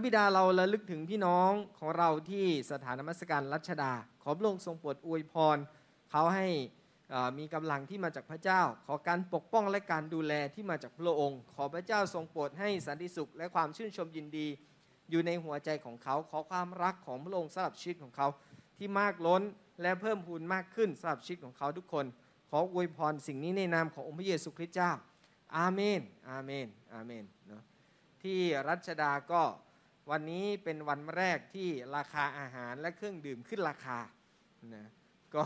ระบิดาเราระลึกถึงพี่น้องของเราที่สถานมัสการรัชดา ขอพระองค์ทรงโปรดอวยพรเขาให้มีกำลังที่มาจากพระเจ้า ขอการปกป้องและการดูแลที่มาจากพระองค์ ขอพระเจ้าทรงโปรดให้สันติสุขและความชื่นชมยินดี อยู่ในหัวใจของเขา ขอความรักของพระองค์สำหรับชีวิตของเขาที่มากล้นและเพิ่มพูนมากขึ้นสำหรับชีวิตของเขาทุกคน ขออวยพรสิ่งนี้ในนามขององค์พระเยซูคริสต์เจ้า อาเมน อาเมน อาเมนเนาะที่รัชดาก็ วันนี้เป็นวันแรกที่ราคาอาหารและเครื่องดื่มขึ้นราคานะก็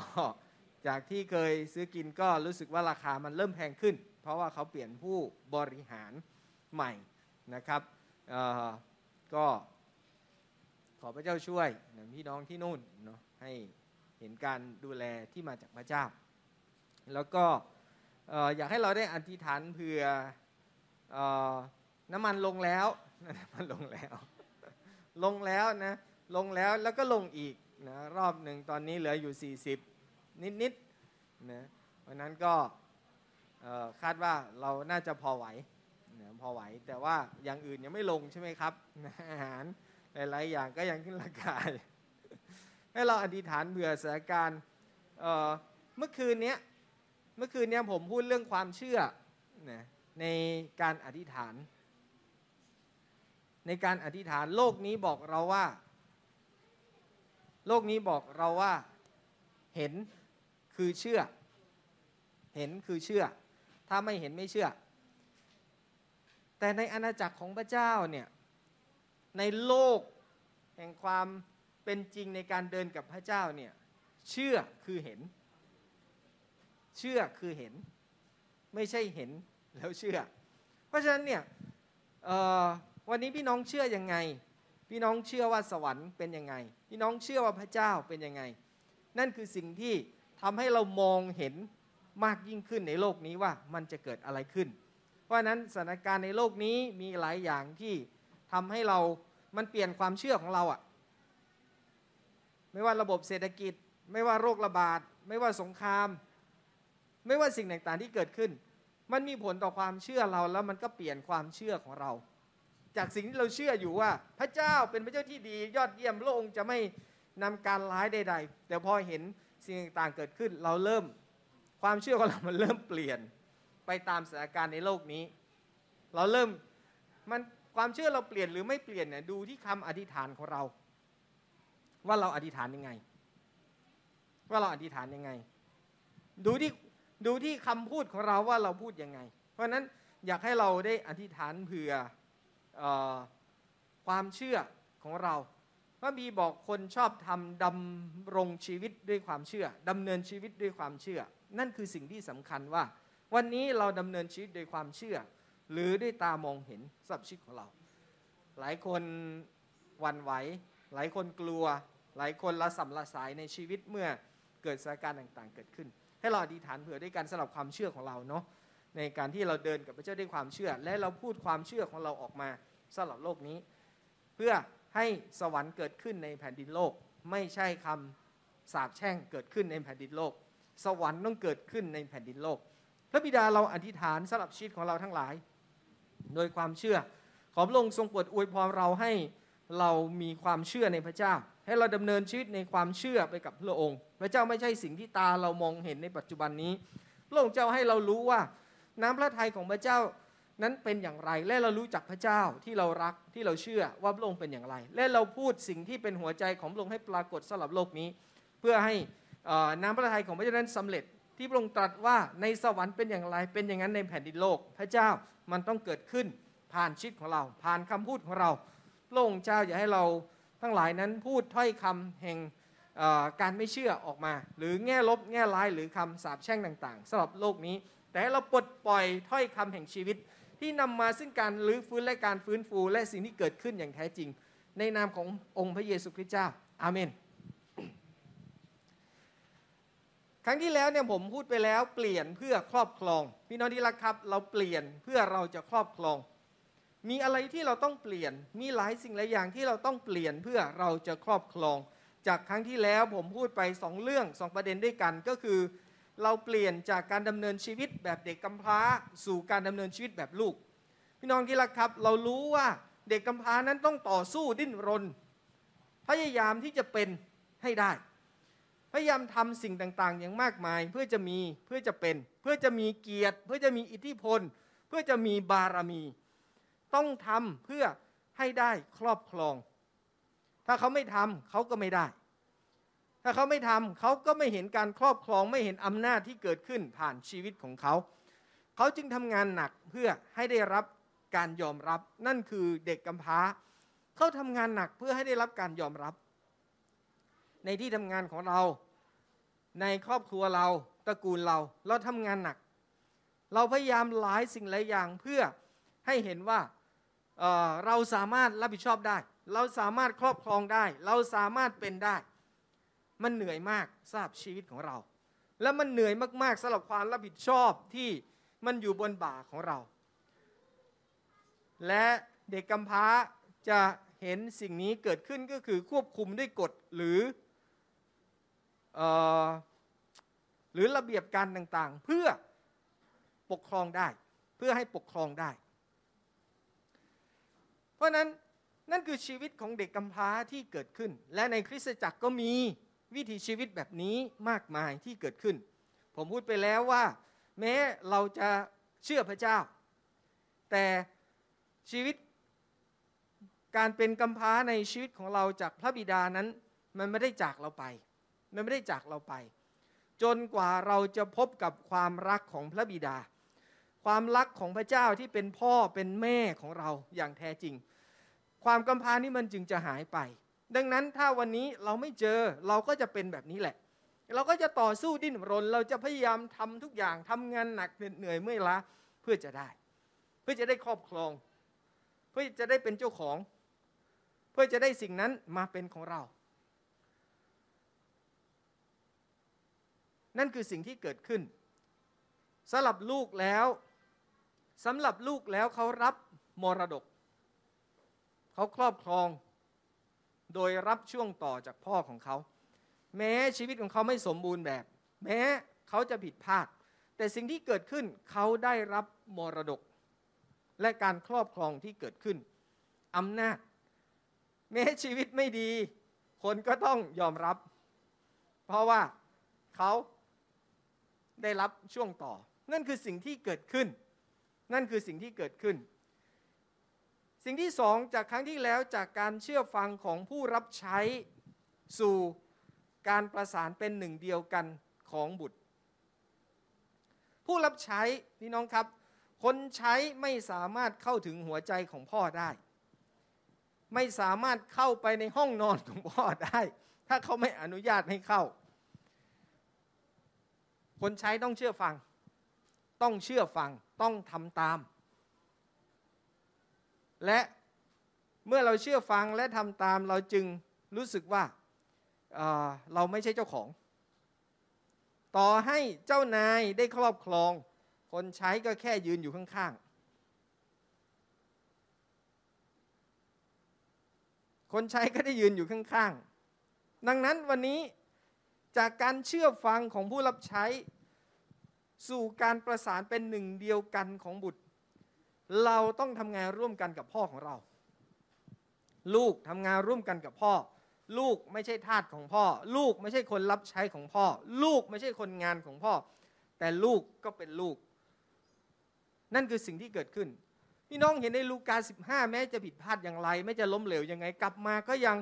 จากที่เคยซื้อกินก็รู้สึกว่าราคามันเริ่มแพงขึ้น เพราะว่าเขาเปลี่ยนผู้บริหารใหม่นะครับก็ขอพระเจ้าช่วยพี่น้องที่นู่นเนาะให้เห็นการดูแลที่มาจากพระเจ้า แล้วก็อยากให้เราได้อธิษฐานเผื่อน้ำมันลงแล้วน้ำมันลงแล้ว ลงแล้วนะลงแล้วแล้วก็ลงอีกนะรอบหนึ่งตอนนี้เหลืออยู่ 40 นิดๆนะวันนั้นก็คาดว่าเราน่าจะพอไหวนะพอไหว แต่ว่าอย่างอื่นยังไม่ลงใช่ไหมครับอาหารหลายๆอย่างก็ยังขึ้นราคาให้เราอธิษฐานเบื่อสถานการณ์เมื่อคืนนี้เมื่อคืนนี้ผมพูดเรื่องความเชื่อนะในการอธิษฐาน ในการอธิษฐานโลกนี้บอกเราว่า โลกนี้บอกเราว่า เห็นคือเชื่อ เห็นคือเชื่อ ถ้าไม่เห็นไม่เชื่อ แต่ในอาณาจักรของพระเจ้าเนี่ยในโลกแห่งความเป็นจริงในการเดินกับพระเจ้าเนี่ยเชื่อคือเห็น เชื่อคือเห็น ไม่ใช่เห็นแล้วเชื่อ เพราะฉะนั้นเนี่ย วันนี้พี่น้องเชื่อยังไง พี่น้องเชื่อว่าสวรรค์เป็นยังไง พี่น้องเชื่อว่าพระเจ้าเป็นยังไง นั่นคือสิ่งที่ทำให้เรามองเห็นมากยิ่งขึ้นในโลกนี้ว่ามันจะเกิดอะไรขึ้น เพราะฉะนั้นสถานการณ์ในโลกนี้มีหลายอย่างที่ทำให้เรา มันเปลี่ยนความเชื่อของเราอะไม่ว่าระบบเศรษฐกิจ ไม่ว่าโรคระบาด ไม่ว่าสงคราม ไม่ว่าสิ่งต่างๆที่เกิดขึ้น มันมีผลต่อความเชื่อเราแล้วมันก็เปลี่ยนความเชื่อของเรา จากสิ่งที่เราเชื่ออยู่ว่า พระเจ้าเป็นพระเจ้าที่ดียอดเยี่ยมพระองค์จะไม่นำการร้ายใดๆ แต่พอเห็นสิ่งต่างๆเกิดขึ้นเราเริ่มความเชื่อของเรามันเริ่มเปลี่ยนไปตามสถานการณ์ในโลกนี้ เราเริ่มมันความเชื่อเราเปลี่ยนหรือไม่เปลี่ยนเนี่ยดูที่คำอธิษฐานของเรา ว่าเราอธิษฐานยังไง ว่าเราอธิษฐานยังไง ดูที่ดูที่คำพูดของเราว่าเราพูดยังไง เพราะฉะนั้นอยากให้เราได้อธิษฐานเผื่อ ความเชื่อของเราพระบีบอกคนชอบทำดำรงชีวิตด้วยความเชื่อดำเนินชีวิตด้วยความเชื่อ นั่นคือสิ่งที่สำคัญว่า วันนี้เราดำเนินชีวิตด้วยความเชื่อ หรือด้วยตามองเห็นสับชีวิตของเรา หลายคนวันไหว หลายคนกลัว หลายคนละสัมละสายในชีวิตเมื่อเกิดสถานการณ์ต่างๆ เกิดขึ้น ให้เราอธิษฐานเผื่อด้วยกันสำหรับความเชื่อของเราเนาะ ในการที่เราเดินกับพระเจ้าด้วยความเชื่อ และเราพูดความเชื่อของเราออกมาสำหรับโลกนี้ เพื่อให้สวรรค์เกิดขึ้นในแผ่นดินโลก ไม่ใช่คำสาปแช่งเกิดขึ้นในแผ่นดินโลก สวรรค์ต้องเกิดขึ้นในแผ่นดินโลกพระบิดาเราอธิษฐานสำหรับชีวิตของเราทั้งหลาย โดยความเชื่อ ขอพระองค์ทรงโปรดอวยพรเราให้เรามีความเชื่อในพระเจ้า ให้เราดำเนินชีวิตในความเชื่อไปกับพระองค์ พระเจ้าไม่ใช่สิ่งที่ตาเรามองเห็นในปัจจุบันนี้พระองค์เจ้าให้เรารู้ว่า น้ำพระทัยของพระเจ้านั้นเป็นอย่างไร และเรารู้จักพระเจ้าที่เรารักที่เราเชื่อว่าพระองค์เป็นอย่างไร และเราพูดสิ่งที่เป็นหัวใจของพระองค์ให้ปรากฏสำหรับโลกนี้ เพื่อให้น้ำพระทัยของพระเจ้านั้นสำเร็จที่พระองค์ตรัสว่าในสวรรค์เป็นอย่างไร เป็นอย่างนั้นในแผ่นดินโลก พระเจ้ามันต้องเกิดขึ้นผ่านชีวิตของเรา ผ่านคำพูดของเราพระองค์เจ้าอย่าให้เราทั้งหลายนั้นพูดถ้อยคำแห่งการไม่เชื่อออกมา หรือแง่ลบแง่ร้ายหรือคำสาปแช่งต่าง ๆสำหรับโลกนี้ แต่ให้เราปลดปล่อยถ้อยคำแห่งชีวิต ที่นำมาซึ่งการลื้อฟื้นและการฟื้นฟู และสิ่งที่เกิดขึ้นอย่างแท้จริง ในนามขององค์พระเยซูคริสต์เจ้า อาเมน ครั้งที่แล้วเนี่ยผมพูดไปแล้วเปลี่ยนเพื่อครอบครอง พี่น้องที่รักครับ เราเปลี่ยนเพื่อเราจะครอบครอง มีอะไรที่เราต้องเปลี่ยน มีหลายสิ่งหลายอย่างที่เราต้องเปลี่ยนเพื่อเราจะครอบครอง จากครั้งที่แล้วผมพูดไปสองเรื่องสองประเด็นด้วยกันก็คือ เราเปลี่ยนจากการดำเนินชีวิตแบบเด็กกำพร้าสู่การดำเนินชีวิตแบบลูก พี่น้องที่รักครับ เรารู้ว่าเด็กกำพร้านั้นต้องต่อสู้ดิ้นรน พยายามที่จะเป็นให้ได้ พยายามทำสิ่งต่างๆ อย่างมากมายเพื่อจะมีเพื่อจะเป็น เพื่อจะมีเกียรติ เพื่อจะมีอิทธิพล เพื่อจะมีบารมี ต้องทำเพื่อให้ได้ครอบครอง ถ้าเขาไม่ทำเขาก็ไม่ได้ ถ้าเขาไม่ทำเขาก็ไม่เห็นการครอบครองไม่เห็นอำนาจที่เกิดขึ้นผ่านชีวิตของเขา เขาจึงทำงานหนักเพื่อให้ได้รับการยอมรับ นั่นคือเด็กกำพร้า เขาทำงานหนักเพื่อให้ได้รับการยอมรับ ในที่ทำงานของเรา ในครอบครัวเราตระกูลเรา เราทำงานหนัก เราพยายามหลายสิ่งหลายอย่างเพื่อให้เห็นว่าเเราสามารถรับผิดชอบได้ เราสามารถครอบครองได้ เราสามารถเป็นได้ มันเหนื่อยมากสำหรับชีวิตของเรา และมันเหนื่อยมากๆสำหรับความรับผิดชอบที่มันอยู่บนบ่าของเรา และเด็กกำพร้าจะเห็นสิ่งนี้เกิดขึ้นก็คือควบคุมด้วยกฎหรือหรือระเบียบการต่างๆ เพื่อปกครองได้ เพื่อให้ปกครองได้ เพราะนั้นนั่นคือชีวิตของเด็กกำพร้าที่เกิดขึ้น และในคริสตจักรก็มี วิถีชีวิตแบบนี้มากมายที่เกิดขึ้น ผมพูดไปแล้วว่า แม้เราจะเชื่อพระเจ้า แต่ชีวิตการเป็นกำพร้าในชีวิตของเราจากพระบิดานั้น มันไม่ได้จากเราไป มันไม่ได้จากเราไป จนกว่าเราจะพบกับความรักของพระบิดา ความรักของพระเจ้าที่เป็นพ่อเป็นแม่ของเราอย่างแท้จริง ความกำพร้านี้มันจึงจะหายไป ดังนั้นถ้าวันนี้เราไม่เจอเราก็จะเป็นแบบนี้แหละ เราก็จะต่อสู้ดิ้นรน เราจะพยายามทำทุกอย่างทำงานหนักเหนื่อยเมื่อยล้าเพื่อจะได้ เพื่อจะได้ครอบครอง เพื่อจะได้เป็นเจ้าของ เพื่อจะได้สิ่งนั้นมาเป็นของเรา นั่นคือสิ่งที่เกิดขึ้นสำหรับลูกแล้วสำหรับลูกแล้วเขารับมรดก เขาครอบครอง โดยรับช่วงต่อจากพ่อของเขา แม้ชีวิตของเขาไม่สมบูรณ์แบบ แม้เขาจะผิดพลาด แต่สิ่งที่เกิดขึ้นเขาได้รับมรดก และการครอบครองที่เกิดขึ้นอำนาจ แม้ชีวิตไม่ดี คนก็ต้องยอมรับ เพราะว่าเขาได้รับช่วงต่อ นั่นคือสิ่งที่เกิดขึ้น นั่นคือสิ่งที่เกิดขึ้น สิ่งที่สองจากครั้งที่แล้วจากการเชื่อฟังของผู้รับใช้สู่การประสานเป็นหนึ่งเดียวกันของบุตร ผู้รับใช้พี่น้องครับ คนใช้ไม่สามารถเข้าถึงหัวใจของพ่อได้ ไม่สามารถเข้าไปในห้องนอนของพ่อได้ ถ้าเขาไม่อนุญาตให้เข้า คนใช้ต้องเชื่อฟัง ต้องเชื่อฟังต้องทำตาม และเมื่อเราเชื่อฟังและทำตามเราจึงรู้สึกว่าเเราไม่ใช่เจ้าของ ต่อให้เจ้านายได้ครอบครอง คนใช้ก็แค่ยืนอยู่ข้างๆ คนใช้ก็ได้ยืนอยู่ข้างๆ ดังนั้นวันนี้จากการเชื่อฟังของผู้รับใช้ สู่การประสานเป็นหนึ่งเดียวกันของบุตร เราต้องทำงานร่วมกันกับพ่อของเรา ลูกทำงานร่วมกันกับพ่อ ลูกไม่ใช่ทาสของพ่อ ลูกไม่ใช่คนรับใช้ของพ่อ ลูกไม่ใช่คนงานของพ่อ แต่ลูกก็เป็นลูก นั่นคือสิ่งที่เกิดขึ้นพี่น้องเห็นในลูกาสิบห้าแม้จะผิดพลาดอย่างไรแม้จะล้มเหลวยังไงกลับมาก็ยัง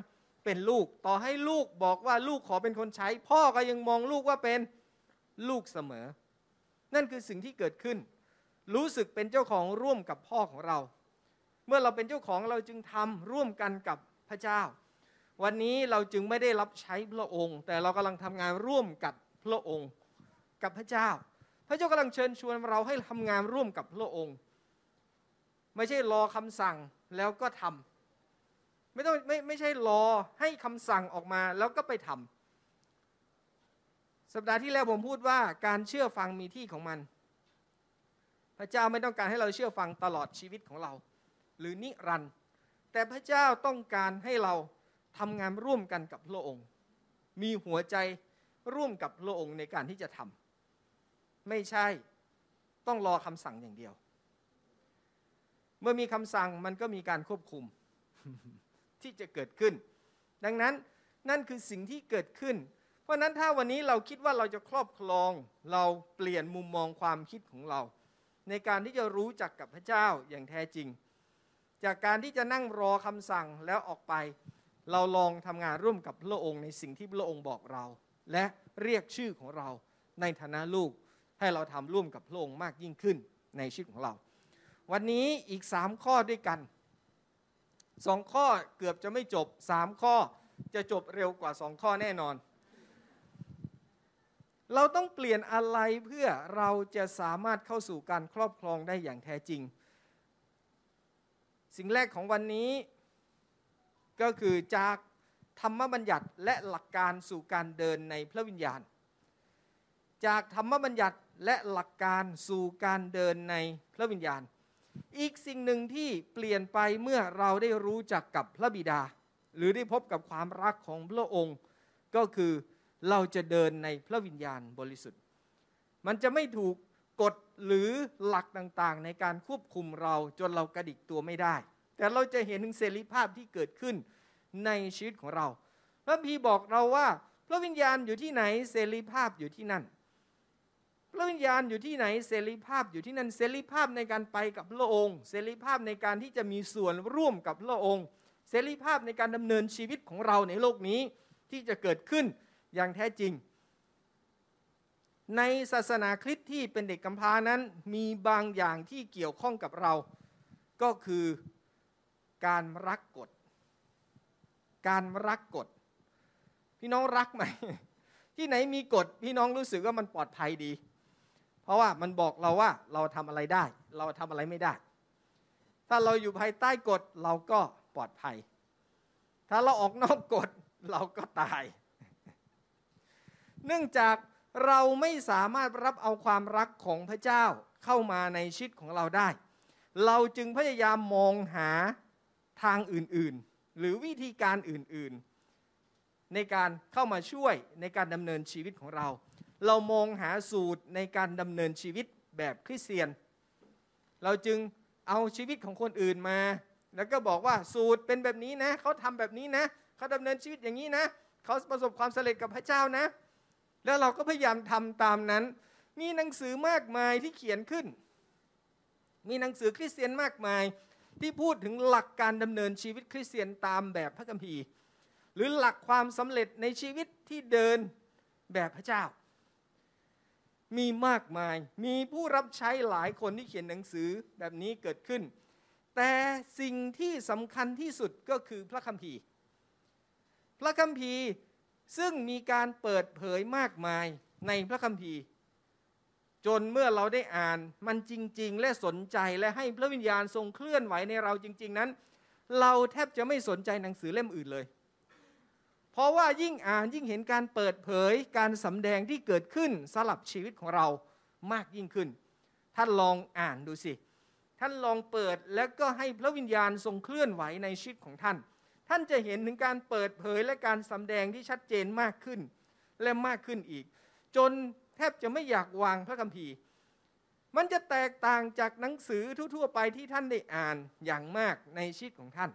เป็นลูก ต่อให้ลูกบอกว่าลูกขอเป็นคนใช้ พ่อก็ยังมองลูกว่าเป็นลูกเสมอ นั่นคือสิ่งที่เกิดขึ้น รู้สึกเป็นเจ้าของร่วมกับพ่อของเรา เมื่อเราเป็นเจ้าของเราจึงทำร่วมกันกับพระเจ้า วันนี้เราจึงไม่ได้รับใช้พระองค์ แต่เรากำลังทำงานร่วมกับพระองค์กับพระเจ้า พระเจ้ากำลังเชิญชวนเราให้ทำงานร่วมกับพระองค์ ไม่ใช่รอคำสั่งแล้วก็ทำไม่ต้องไม่ไม่ใช่รอให้คำสั่งออกมาแล้วก็ไปทำสัปดาห์ที่แล้วผมพูดว่าการเชื่อฟังมีที่ของมัน พระเจ้าไม่ต้องการให้เราเชื่อฟังตลอดชีวิตของเรา หรือนิรันดร์แต่พระเจ้าต้องการให้เราทำงานร่วมกันกับพระองค์ มีหัวใจร่วมกับพระองค์ในการที่จะทำไม่ใช่ต้องรอคำสั่งอย่างเดียว เมื่อมีคำสั่งมันก็มีการควบคุมที่จะเกิดขึ้น ดังนั้นนั่นคือสิ่งที่เกิดขึ้น เพราะฉะนั้นถ้าวันนี้เราคิดว่าเราจะครอบครอง เราเปลี่ยนมุมมองความคิดของเรา ในการที่จะรู้จักกับพระเจ้าอย่างแท้จริง จากการที่จะนั่งรอคำสั่งแล้วออกไป เราลองทำงานร่วมกับพระองค์ในสิ่งที่พระองค์บอกเรา และเรียกชื่อของเราในฐานะลูกให้เราทำร่วมกับพระองค์มากยิ่งขึ้นในชีวิตของเรา วันนี้อีกสามข้อด้วยกันสองข้อเกือบจะไม่จบสามข้อจะจบเร็วกว่าสองข้อแน่นอน เราต้องเปลี่ยนอะไรเพื่อเราจะสามารถเข้าสู่การครอบครองได้อย่างแท้จริง สิ่งแรกของวันนี้ก็คือจากธรรมบัญญัติและหลักการสู่การเดินในพระวิญญาณ จากธรรมบัญญัติและหลักการสู่การเดินในพระวิญญาณ อีกสิ่งหนึ่งที่เปลี่ยนไปเมื่อเราได้รู้จักกับพระบิดา หรือได้พบกับความรักของพระองค์ ก็คือ เราจะเดินในพระวิญญาณบริสุทธิ์ มันจะไม่ถูกกฎหรือหลักต่างๆ ในการควบคุมเราจนเรากระดิกตัวไม่ได้ แต่เราจะเห็นถึงเสรีภาพที่เกิดขึ้นในชีวิตของเรา พระพีบอกเราว่า พระวิญญาณอยู่ที่ไหนเสรีภาพอยู่ที่นั่น พระวิญญาณอยู่ที่ไหนเสรีภาพอยู่ที่นั่นเสรีภาพในการไปกับพระองค์ เสรีภาพในการที่จะมีส่วนร่วมกับพระองค์ เสรีภาพในการดำเนินชีวิตของเราในโลกนี้ที่จะเกิดขึ้น อย่างแท้จริง ในศาสนาคริสต์ที่เป็นเด็กกำพร้านั้นมีบางอย่างที่เกี่ยวข้องกับเรา ก็คือการรักกฎ การรักกฎ พี่น้องรักไหม ที่ไหนมีกฎพี่น้องรู้สึกว่ามันปลอดภัยดี เพราะว่ามันบอกเราว่าเราทำอะไรได้ เราทำอะไรไม่ได้ ถ้าเราอยู่ภายใต้กฎเราก็ปลอดภัย ถ้าเราออกนอกกฎเราก็ตาย เนื่องจากเราไม่สามารถรับเอาความรักของพระเจ้าเข้ามาในชีวิตของเราได้ เราจึงพยายามมองหาทางอื่นๆ หรือวิธีการอื่นๆ ในการเข้ามาช่วยในการดำเนินชีวิตของเรา เรามองหาสูตรในการดำเนินชีวิตแบบคริสเตียน เราจึงเอาชีวิตของคนอื่นมา แล้วก็บอกว่าสูตรเป็นแบบนี้นะเขาทำแบบนี้นะเขาดำเนินชีวิตอย่างนี้นะเขาประสบความสำเร็จกับพระเจ้านะ แล้วเราก็พยายามทำตามนั้น มีหนังสือมากมายที่เขียนขึ้น มีหนังสือคริสเตียนมากมาย ที่พูดถึงหลักการดำเนินชีวิตคริสเตียนตามแบบพระคัมภีร์ หรือหลักความสำเร็จในชีวิตที่เดินแบบพระเจ้า มีมากมาย มีผู้รับใช้หลายคนที่เขียนหนังสือแบบนี้เกิดขึ้น แต่สิ่งที่สำคัญที่สุดก็คือพระคัมภีร์ พระคัมภีร์ ซึ่งมีการเปิดเผยมากมายในพระคัมภีร์ จนเมื่อเราได้อ่านมันจริง ๆ และสนใจและให้พระวิญญาณทรงเคลื่อนไหวในเราจริง ๆนั้น เราแทบจะไม่สนใจหนังสือเล่มอื่นเลย เพราะว่ายิ่งอ่านยิ่งเห็นการเปิดเผยการสำแดงที่เกิดขึ้นสลับชีวิตของเรามากยิ่งขึ้น ท่านลองอ่านดูสิ ท่านลองเปิดแล้วก็ให้พระวิญญาณทรงเคลื่อนไหวในชีวิตของท่าน ท่านจะเห็นถึงการเปิดเผยและการสำแดงที่ชัดเจนมากขึ้น และมากขึ้นอีก จนแทบจะไม่อยากวางพระคัมภีร์ มันจะแตกต่างจากหนังสือทั่วๆไปที่ท่านได้อ่านอย่างมากในชีวิตของท่าน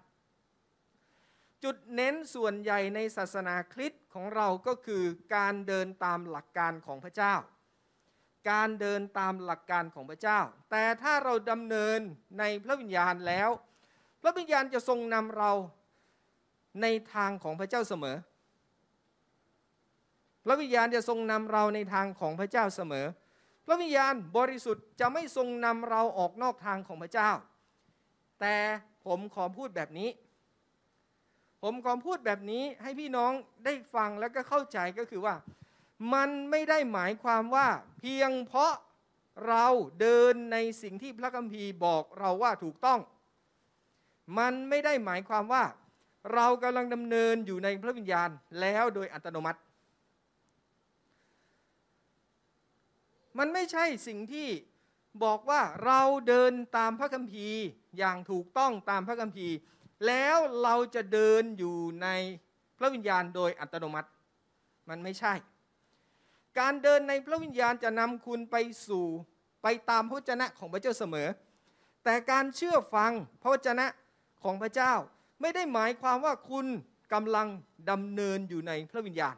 จุดเน้นส่วนใหญ่ในศาสนาคริสต์ของเราก็คือการเดินตามหลักการของพระเจ้า การเดินตามหลักการของพระเจ้า แต่ถ้าเราดำเนินในพระวิญญาณแล้ว พระวิญญาณจะทรงนำเรา ในทางของพระเจ้าเสมอ พระวิญญาณจะทรงนำเราในทางของพระเจ้าเสมอ พระวิญญาณบริสุทธิ์จะไม่ทรงนำเราออกนอกทางของพระเจ้า แต่ผมขอพูดแบบนี้ ผมขอพูดแบบนี้ให้พี่น้องได้ฟังแล้วก็เข้าใจก็คือว่า มันไม่ได้หมายความว่าเพียงเพราะเราเดินในสิ่งที่พระคัมภีร์บอกเราว่าถูกต้อง มันไม่ได้หมายความว่า เรากำลังดำเนินอยู่ในพระวิญญาณแล้วโดยอัตโนมัติ มันไม่ใช่สิ่งที่บอกว่าเราเดินตามพระคัมภีร์อย่างถูกต้องตามพระคัมภีร์ แล้วเราจะเดินอยู่ในพระวิญญาณโดยอัตโนมัติ มันไม่ใช่ การเดินในพระวิญญาณจะนำคุณไปสู่ไปตามพระเจนะของพระเจ้าเสมอ แต่การเชื่อฟังพระวจนะของพระเจ้า ไม่ได้หมายความว่าคุณกำลังดำเนินอยู่ในพระวิญญาณ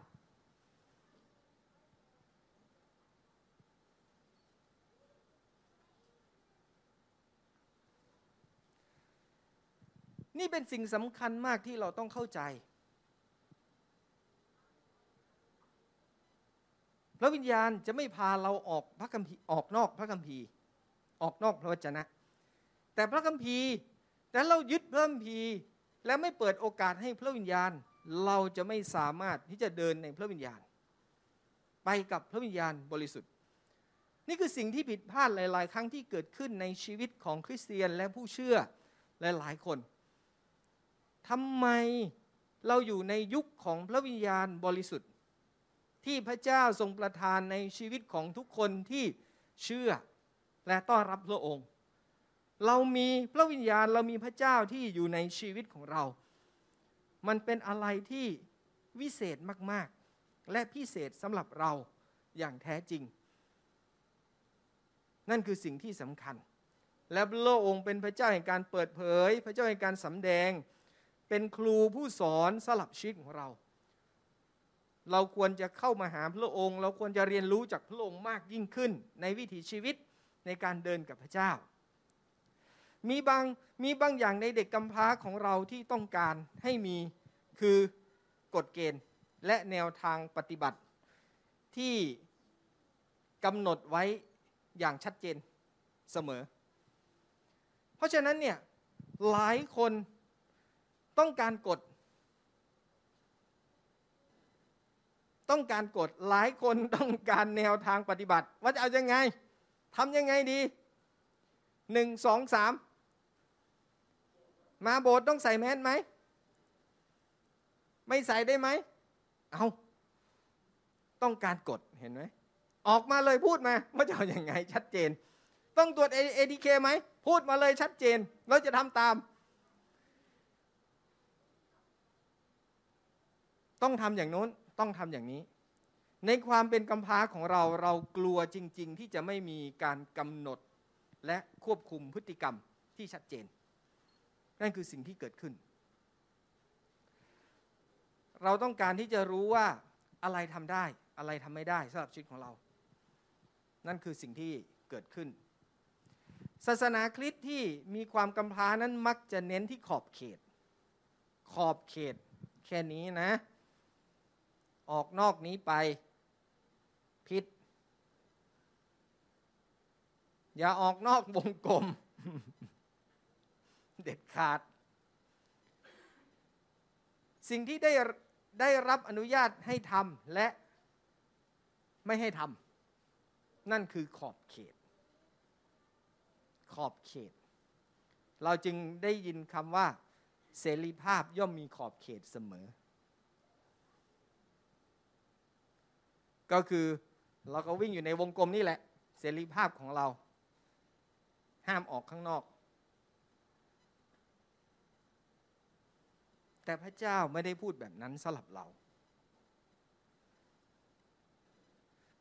นี่เป็นสิ่งสำคัญมากที่เราต้องเข้าใจ พระวิญญาณจะไม่พาเราออกพระคัมภีร์ออกนอกพระคัมภีร์ ออกนอกพระวจนะ แต่พระคัมภีร์แต่เรายึดพระคัมภีร์ และไม่เปิดโอกาสให้พระวิญญาณ เราจะไม่สามารถที่จะเดินในพระวิญญาณ ไปกับพระวิญญาณบริสุทธิ์ นี่คือสิ่งที่ผิดพลาดหลาย ๆ ครั้งที่เกิดขึ้นในชีวิตของคริสเตียนและผู้เชื่อหลาย ๆ คนทำไมเราอยู่ในยุคของพระวิญญาณบริสุทธิ์ ที่พระเจ้าทรงประทานในชีวิตของทุกคนที่เชื่อและต้อนรับพระองค์ เรามีพระวิญญาณเรามีพระเจ้าที่อยู่ในชีวิตของเรา มันเป็นอะไรที่วิเศษมาก ๆ และพิเศษสำหรับเราอย่างแท้จริง นั่นคือสิ่งที่สำคัญ และพระองค์เป็นพระเจ้าแห่งการเปิดเผย พระเจ้าแห่งการสำแดง เป็นครูผู้สอนสลับชีวิตของเรา เราควรจะเข้ามาหาพระองค์ เราควรจะเรียนรู้จากพระองค์มากยิ่งขึ้น ในวิถีชีวิตในการเดินกับพระเจ้า มีบางมีบางอย่างในเด็กกำพร้าของเราที่ต้องการให้มีคือกฎเกณฑ์และแนวทางปฏิบัติ ที่กำหนดไว้อย่างชัดเจนเสมอ เพราะฉะนั้นเนี่ยหลายคนต้องการกฎต้องการกฎหลายคนต้องการแนวทางปฏิบัติ ว่าจะเอายังไงทำยังไงดีหนึ่งสองสาม มาโบสถ์ต้องใส่แมสไหม ไม่ใส่ได้ไหม เอาต้องการกฎเห็นไหม ออกมาเลยพูดมาว่าจะเอาอยัางไง ชัดเจน ต้องตรวจเอทีเคไหม พูดมาเลยชัดเจน เราจะทำตาม ต้องทำอย่างโน้น ต้องทำอย่างนี้ ในความเป็นกำพร้าของเราเรากลัวจริง ๆ ที่จะไม่มีการกำหนดและควบคุมพฤติกรรมที่ชัดเจน นั่นคือสิ่งที่เกิดขึ้น เราต้องการที่จะรู้ว่าอะไรทำได้ อะไรทำไม่ได้สำหรับชีวิตของเรา นั่นคือสิ่งที่เกิดขึ้น ศาสนาคริสต์ที่มีความกำพร้านั้นมักจะเน้นที่ขอบเขต ขอบเขตแค่นี้นะ ออกนอกนี้ไปผิดอย่าออกนอกวงกลม เด็ดขาด สิ่งที่ได้ได้รับอนุญาตให้ทำและไม่ให้ทำนั่นคือขอบเขต ขอบเขต เราจึงได้ยินคำว่า เสรีภาพย่อมมีขอบเขตเสมอ ก็คือเราก็วิ่งอยู่ในวงกลมนี่แหละ เสรีภาพของเรา ห้ามออกข้างนอก แต่พระเจ้าไม่ได้พูดแบบนั้นสลับเรา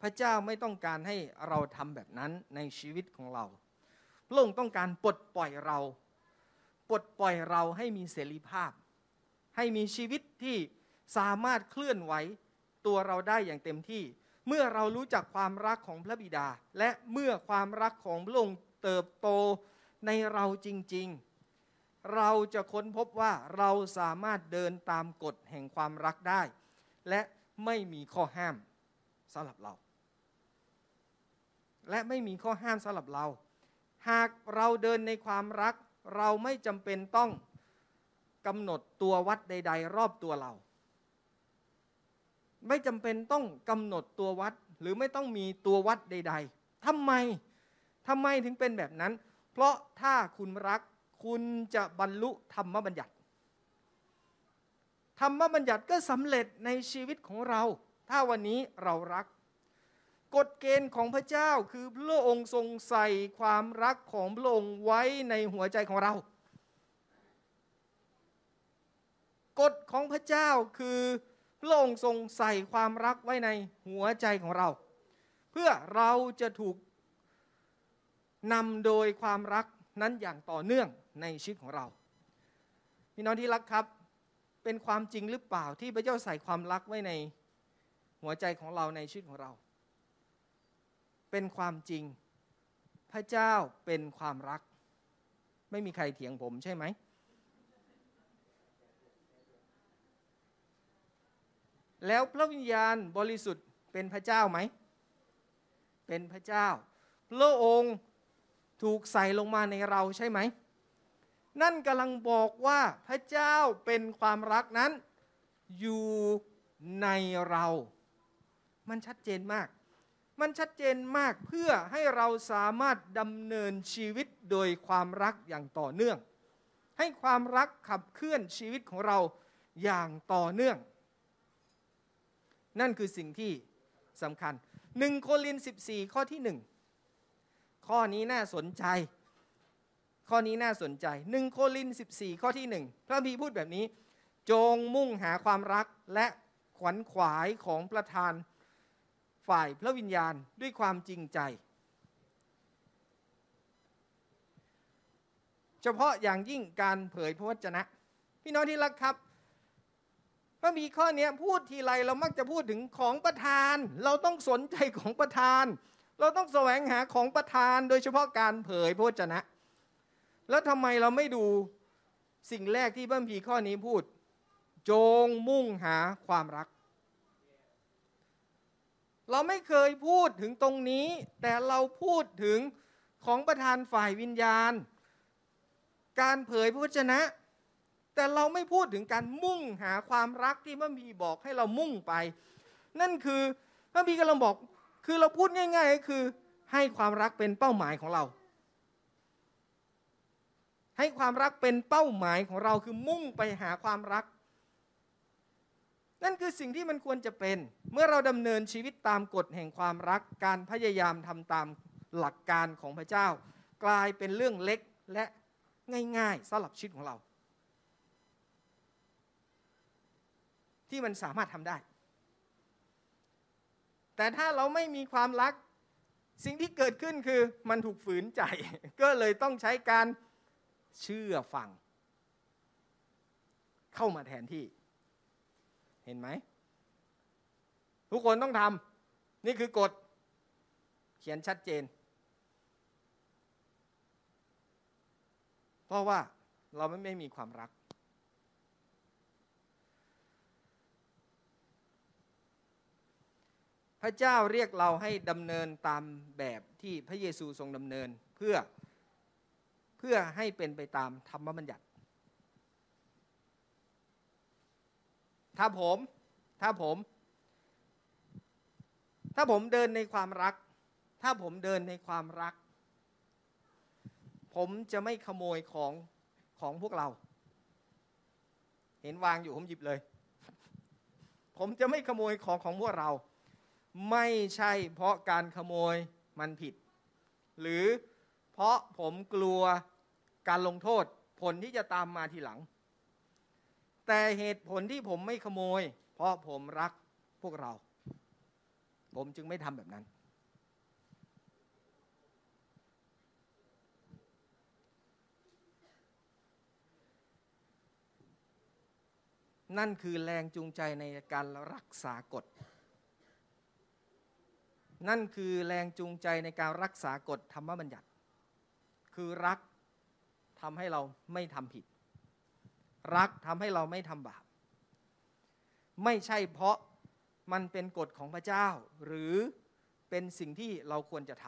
พระเจ้าไม่ต้องการให้เราทำแบบนั้นในชีวิตของเรา พระองค์ต้องการปลดปล่อยเรา ปลดปล่อยเราให้มีเสรีภาพ ให้มีชีวิตที่สามารถเคลื่อนไหวตัวเราได้อย่างเต็มที่ เมื่อเรารู้จักความรักของพระบิดา และเมื่อความรักของพระองค์เติบโตในเราจริง ๆ เราจะค้นพบว่าเราสามารถเดินตามกฎแห่งความรักได้ และไม่มีข้อห้ามสำหรับเรา และไม่มีข้อห้ามสำหรับเรา หากเราเดินในความรัก เราไม่จำเป็นต้องกำหนดตัววัดใด ๆ รอบตัวเรา ไม่จำเป็นต้องกำหนดตัววัดหรือไม่ต้องมีตัววัดใด ๆทำไมทำไมถึงเป็นแบบนั้น เพราะถ้าคุณรัก คุณจะบรรลุธรรมบัญญัติ ธรรมบัญญัติก็สำเร็จในชีวิตของเรา ถ้าวันนี้เรารัก กฎเกณฑ์ของพระเจ้าคือพระองค์ทรงใส่ความรักของพระองค์ไว้ในหัวใจของเรา กฎของพระเจ้าคือพระองค์ทรงใส่ความรักไว้ในหัวใจของเรา เพื่อเราจะถูกนำโดยความรักนั้นอย่างต่อเนื่อง ในชีวิตของเรา พี่น้องที่รักครับ เป็นความจริงหรือเปล่าที่พระเจ้าใส่ความรักไว้ในหัวใจของเราในชีวิตของเรา เป็นความจริง พระเจ้าเป็นความรัก ไม่มีใครเถียงผมใช่ไหมแล้วพระวิญญาณบริสุทธิ์เป็นพระเจ้าไหม เป็นพระเจ้า พระองค์ถูกใส่ลงมาในเราใช่ไหม นั่นกำลังบอกว่าพระเจ้าเป็นความรักนั้น อยู่ในเรา มันชัดเจนมาก มันชัดเจนมากเพื่อให้เราสามารถดำเนินชีวิตโดยความรักอย่างต่อเนื่อง ให้ความรักขับเคลื่อนชีวิตของเราอย่างต่อเนื่อง นั่นคือสิ่งที่สำคัญหนึ่งโคลิน14 ข้อที่หนึ่งข้อนี้น่าสนใจ ข้อนี้น่าสนใจหนึ่งโคลิน 14 ข้อที่หนึ่งพระพีพูดแบบนี้ จงมุ่งหาความรักและขวัญขวายของประธานฝ่ายพระวิญญาณด้วยความจริงใจ เฉพาะอย่างยิ่งการเผยพระวจนะ พี่น้องที่รักครับพระมีข้อนี้พูดทีไรเรามักจะพูดถึงของประธาน เราต้องสนใจของประธาน เราต้องแสวงหาของประธาน โดยเฉพาะการเผยพระวจนะ แล้วทำไมเราไม่ดูสิ่งแรกที่พระมีข้อนี้พูด จงมุ่งหาความรัก เราไม่เคยพูดถึงตรงนี้ แต่เราพูดถึงของประธานฝ่ายวิญญาณ การเผยพระวจนะ แต่เราไม่พูดถึงการมุ่งหาความรักที่พระบีบอกให้เรามุ่งไป นั่นคือพระบีกำลังบอกคือเราพูดง่าย ๆ ก็คือให้ความรักเป็นเป้าหมายของเรา ให้ความรักเป็นเป้าหมายของเราคือมุ่งไปหาความรัก นั่นคือสิ่งที่มันควรจะเป็น เมื่อเราดำเนินชีวิตตามกฎแห่งความรัก การพยายามทำตามหลักการของพระเจ้า กลายเป็นเรื่องเล็กและง่ายๆสำหรับชีวิตของเรา ที่มันสามารถทำได้ แต่ถ้าเราไม่มีความรัก สิ่งที่เกิดขึ้นคือมันถูกฝืนใจ ก็เลยต้องใช้การ เชื่อฟัง เข้ามาแทนที่ เห็นไหม ทุกคนต้องทำนี่คือกฎ เขียนชัดเจน เพราะว่าเราไม่ไมีความรัก พระเจ้าเรียกเราให้ดำเนินตามแบบที่พระเยซูทรงดำเนินเพื่อ พื่อให้เป็นไปตามธรรมบัญญัติ ถ้าผม ถ้าผม ถ้าผมเดินในความรัก ถ้าผมเดินในความรัก ผมจะไม่ขโมยของของพวกเรา เห็นวางอยู่ผมหยิบเลย ผมจะไม่ขโมยของของพวกเรา ไม่ใช่เพราะการขโมยมันผิด หรือเพราะผมกลัว การลงโทษผลที่จะตามมาทีหลัง แต่เหตุผลที่ผมไม่ขโมย เพราะผมรักพวกเรา ผมจึงไม่ทำแบบนั้น นั่นคือแรงจูงใจในการรักษากฎนั่นคือแรงจูงใจในการรักษากฎธรรมบัญญัติ คือรัก ทำให้เราไม่ทำผิด รักทำให้เราไม่ทำบาป ไม่ใช่เพราะมันเป็นกฎของพระเจ้า หรือเป็นสิ่งที่เราควรจะท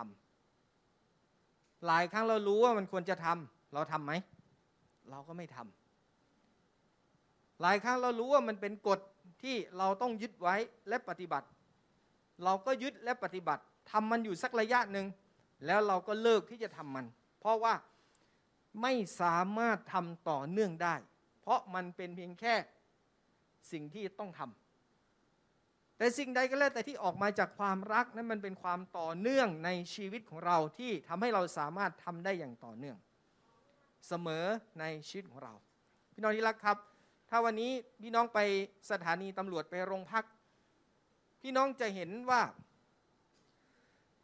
ำหลายครั้งเรารู้ว่ามันควรจะทำเราทำไหม เราก็ไม่ทำหลายครั้งเรารู้ว่ามันเป็นกฎที่เราต้องยึดไว้และปฏิบัติ เราก็ยึดและปฏิบัติทำมันอยู่สักระยะหนึ่งแล้วเราก็เลิกที่จะทำมัน เพราะว่า ไม่สามารถทำต่อเนื่องได้ เพราะมันเป็นเพียงแค่สิ่งที่ต้องทำแต่สิ่งใดก็แล้วแต่ที่ออกมาจากความรักนั้นมันเป็นความต่อเนื่องในชีวิตของเราที่ทำให้เราสามารถทำได้อย่างต่อเนื่อง เสมอในชีวิตของเรา พี่น้องที่รักครับ ถ้าวันนี้พี่น้องไปสถานีตำรวจไปโรงพัก พี่น้องจะเห็นว่า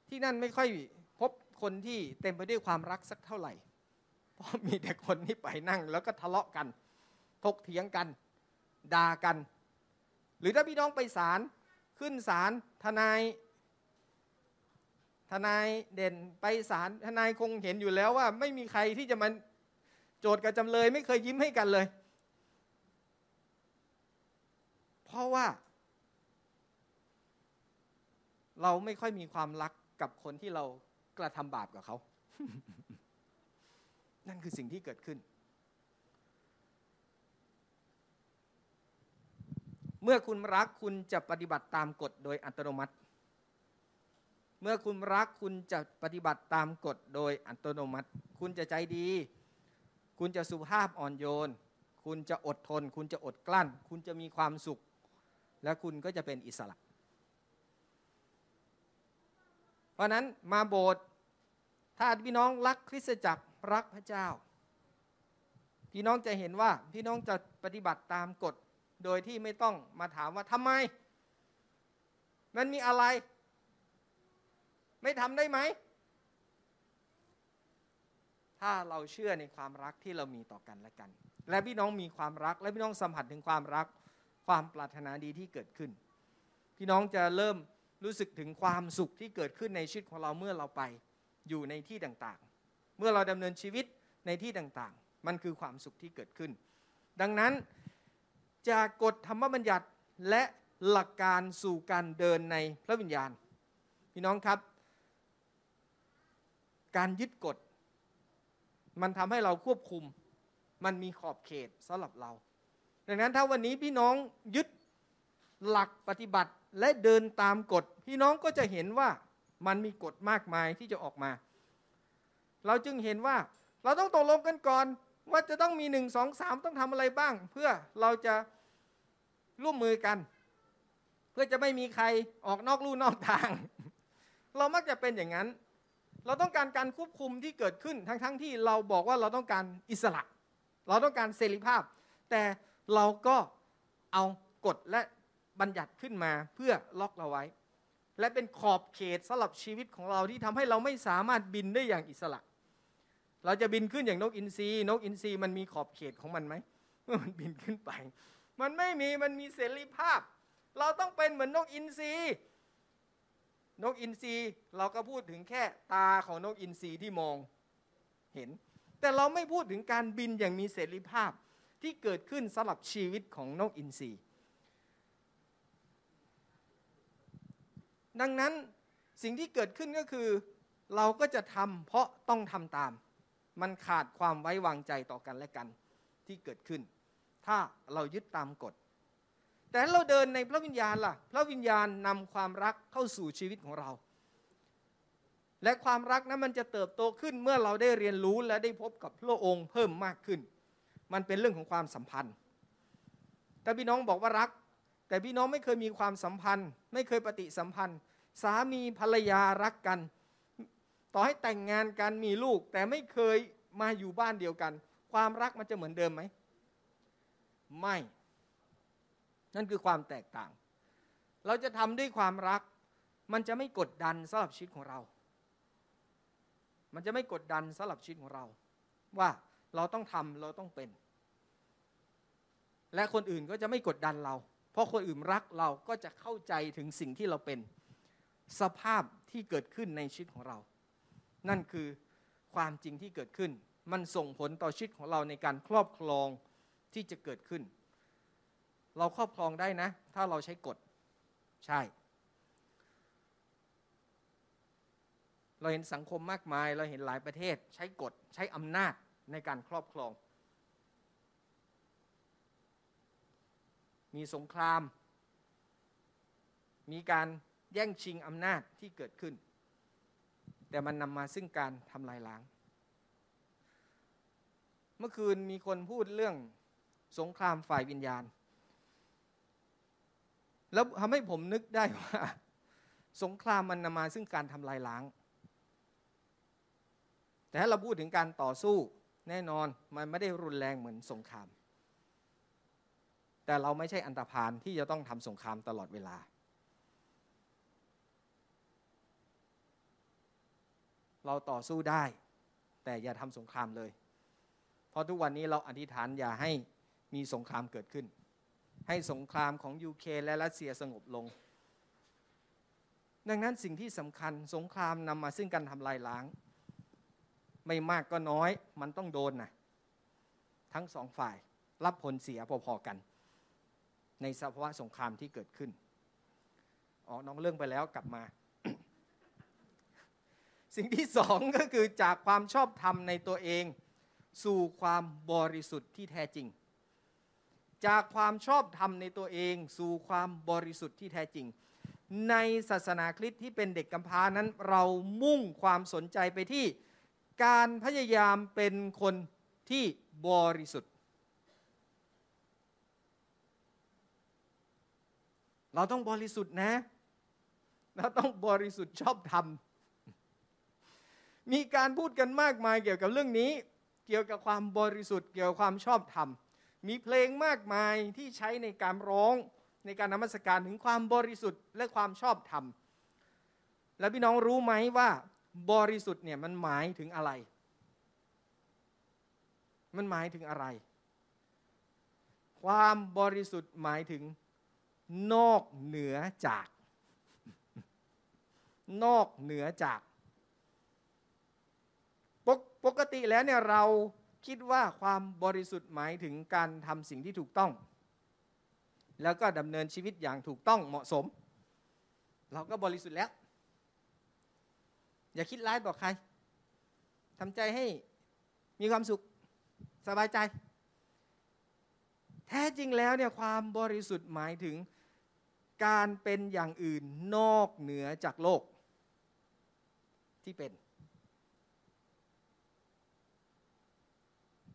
ที่นั่นไม่ค่อยพบคนที่เต็มไปด้วยความรักสักเท่าไหร่ เพราะมีแต่คนที่ไปนั่ง แล้วก็ทะเลาะกัน ทกเถียงกันด่ากัน หรือถ้าพี่น้องไปศาลขึ้นศาลทนายทนายเด่นไปศาลทนายคงเห็นอยู่แล้วว่า ไม่มีใครที่จะมาโจทย์กับจำเลย ไม่เคยยิ้มให้กันเลย เพราะว่า เราไม่ค่อยมีความรักกับคนที่เรากระทำบาปกับเขา นั่นคือสิ่งที่เกิดขึ้น เมื่อคุณรักคุณจะปฏิบัติตามกฎโดยอัตโนมัติ เมื่อคุณรักคุณจะปฏิบัติตามกฎโดยอัตโนมัติ คุณจะใจดี คุณจะสุภาพอ่อนโยน คุณจะอดทน คุณจะอดกลั้น คุณจะมีความสุข และคุณก็จะเป็นอิสระ เพราะนั้นมาโบสถ์ถ้าพี่น้องรักคริสตจักร รักพระเจ้า พี่น้องจะเห็นว่าพี่น้องจะปฏิบัติตามกฎ โดยที่ไม่ต้องมาถามว่าทำไม มันมีอะไร ไม่ทำได้ไหม ถ้าเราเชื่อในความรักที่เรามีต่อกันและกัน และพี่น้องมีความรัก และพี่น้องสัมผัสถึงความรัก ความปรารถนาดีที่เกิดขึ้น พี่น้องจะเริ่มรู้สึกถึงความสุขที่เกิดขึ้นในชีวิตของเราเมื่อเราไปอยู่ในที่ต่าง เมื่อเราดำเนินชีวิตในที่ต่างๆ มันคือความสุขที่เกิดขึ้น ดังนั้นจากกฎธรรมบัญญัติและหลักการสู่การเดินในพระวิญญาณ พี่น้องครับ การยึดกฎ มันทำให้เราควบคุม มันมีขอบเขตสำหรับเรา ดังนั้นถ้าวันนี้พี่น้องยึดหลักปฏิบัติและเดินตามกฎ พี่น้องก็จะเห็นว่ามันมีกฎมากมายที่จะออกมา เราจึงเห็นว่าเราต้องตกลงกันก่อน ว่าจะต้องมีหนึ่งสองสามต้องทำอะไรบ้าง เพื่อเราจะร่วมมือกัน เพื่อจะไม่มีใครออกนอกลู่นอกทาง เรามักจะเป็นอย่างนั้น เราต้องการการควบคุมที่เกิดขึ้นทั้งๆทที่เราบอกว่าเราต้องการอิสระ เราต้องการเสรีภาพ แต่เราก็เอากฎและบัญญัติขึ้นมาเพื่อล็อกเราไว้ และเป็นขอบเขตสำหรับชีวิตของเราที่ทำให้เราไม่สามารถบินได้อย่างอิสระ เราจะบินขึ้นอย่างนกอินทรีนกอินทรีมันมีขอบเขตของมันไหมเมื่อมันบินขึ้นไป มันไม่มีมันมีเสรีภาพ เราต้องเป็นเหมือนนกอินทรีนกอินทรีเราก็พูดถึงแค่ตาของนกอินทรีที่มองเห็น แต่เราไม่พูดถึงการบินอย่างมีเสรีภาพที่เกิดขึ้นสำหรับชีวิตของนกอินทรีดังนั้นสิ่งที่เกิดขึ้นก็คือ เราก็จะทำเพราะต้องทำตาม มันขาดความไว้วางใจต่อกันและกันที่เกิดขึ้น ถ้าเรายึดตามกฎ แต่เราเดินในพระวิญญาณล่ะ พระวิญญาณนำความรักเข้าสู่ชีวิตของเรา และความรักนั้นมันจะเติบโตขึ้นเมื่อเราได้เรียนรู้และได้พบกับพระองค์เพิ่มมากขึ้น มันเป็นเรื่องของความสัมพันธ์แต่พี่น้องบอกว่ารัก แต่พี่น้องไม่เคยมีความสัมพันธ์ ไม่เคยปฏิสัมพันธ์ สามีภรรยารักกัน ต่อให้แต่งงานกันมีลูก แต่ไม่เคยมาอยู่บ้านเดียวกัน ความรักมันจะเหมือนเดิมไหม ไม่ นั่นคือความแตกต่าง เราจะทำด้วยความรัก มันจะไม่กดดันสำหรับชีวิตของเรา มันจะไม่กดดันสำหรับชีวิตของเรา ว่าเราต้องทำเราต้องเป็น และคนอื่นก็จะไม่กดดันเรา เพราะคนอื่นรักเราก็จะเข้าใจถึงสิ่งที่เราเป็น สภาพที่เกิดขึ้นในชีวิตของเรา นั่นคือความจริงที่เกิดขึ้น มันส่งผลต่อชีวิตของเราในการครอบครองที่จะเกิดขึ้น เราครอบครองได้นะ ถ้าเราใช้กฎใช่ เราเห็นสังคมมากมาย เราเห็นหลายประเทศ ใช้กฎใช้อำนาจในการครอบครอง มีสงคราม มีการแย่งชิงอำนาจที่เกิดขึ้น แต่มันนำมาซึ่งการทำลายล้าง เมื่อคืนมีคนพูดเรื่องสงครามฝ่ายวิญญาณ แล้วทำให้ผมนึกได้ว่า สงครามมันนำมาซึ่งการทำลายล้าง แต่ถ้าเราพูดถึงการต่อสู้แน่นอนมันไม่ได้รุนแรงเหมือนสงคราม แต่เราไม่ใช่อันตรพานที่จะต้องทำสงครามตลอดเวลา เราต่อสู้ได้ แต่อย่าทำสงครามเลย เพราะทุกวันนี้เราอธิษฐานอย่าให้มีสงครามเกิดขึ้น ให้สงครามของยูเครนและรัสเซียสงบลง ดังนั้นสิ่งที่สำคัญสงครามนำมาซึ่งการทำลายล้าง ไม่มากก็น้อยมันต้องโดนนะทั้งสองฝ่ายรับผลเสียพอๆกัน ในสภาวะสงครามที่เกิดขึ้นอ๋อน้องเรื่องไปแล้วกลับมา สิ่งที่สองก็คือจากความชอบธรรมในตัวเอง สู่ความบริสุทธิ์ที่แท้จริง จากความชอบธรรมในตัวเอง สู่ความบริสุทธิ์ที่แท้จริง ในศาสนาคริสต์ที่เป็นเด็กกำพร้านั้น เรามุ่งความสนใจไปที่การพยายามเป็นคนที่บริสุทธิ์ เราต้องบริสุทธิ์นะ เราต้องบริสุทธิ์ชอบธรรม มีการพูดกันมากมายเกี่ยวกับเรื่องนี้ เกี่ยวกับความบริสุทธิ์เกี่ยวกับความชอบธรรม มีเพลงมากมายที่ใช้ในการร้องในการนมัสการถึงความบริสุทธิ์และความชอบธรรม แล้วพี่น้องรู้ไหมว่า บริสุทธิ์เนี่ยมันหมายถึงอะไร มันหมายถึงอะไร ความบริสุทธิ์หมายถึงนอกเหนือจาก นอกเหนือจาก ปกติแล้วเนี่ยเราคิดว่าความบริสุทธิ์หมายถึงการทำสิ่งที่ถูกต้อง แล้วก็ดำเนินชีวิตอย่างถูกต้องเหมาะสม เราก็บริสุทธิ์แล้ว อย่าคิดร้ายต่อใครทำใจให้มีความสุขสบายใจ แท้จริงแล้วเนี่ยความบริสุทธิ์หมายถึงการเป็นอย่างอื่นนอกเหนือจากโลกที่เป็น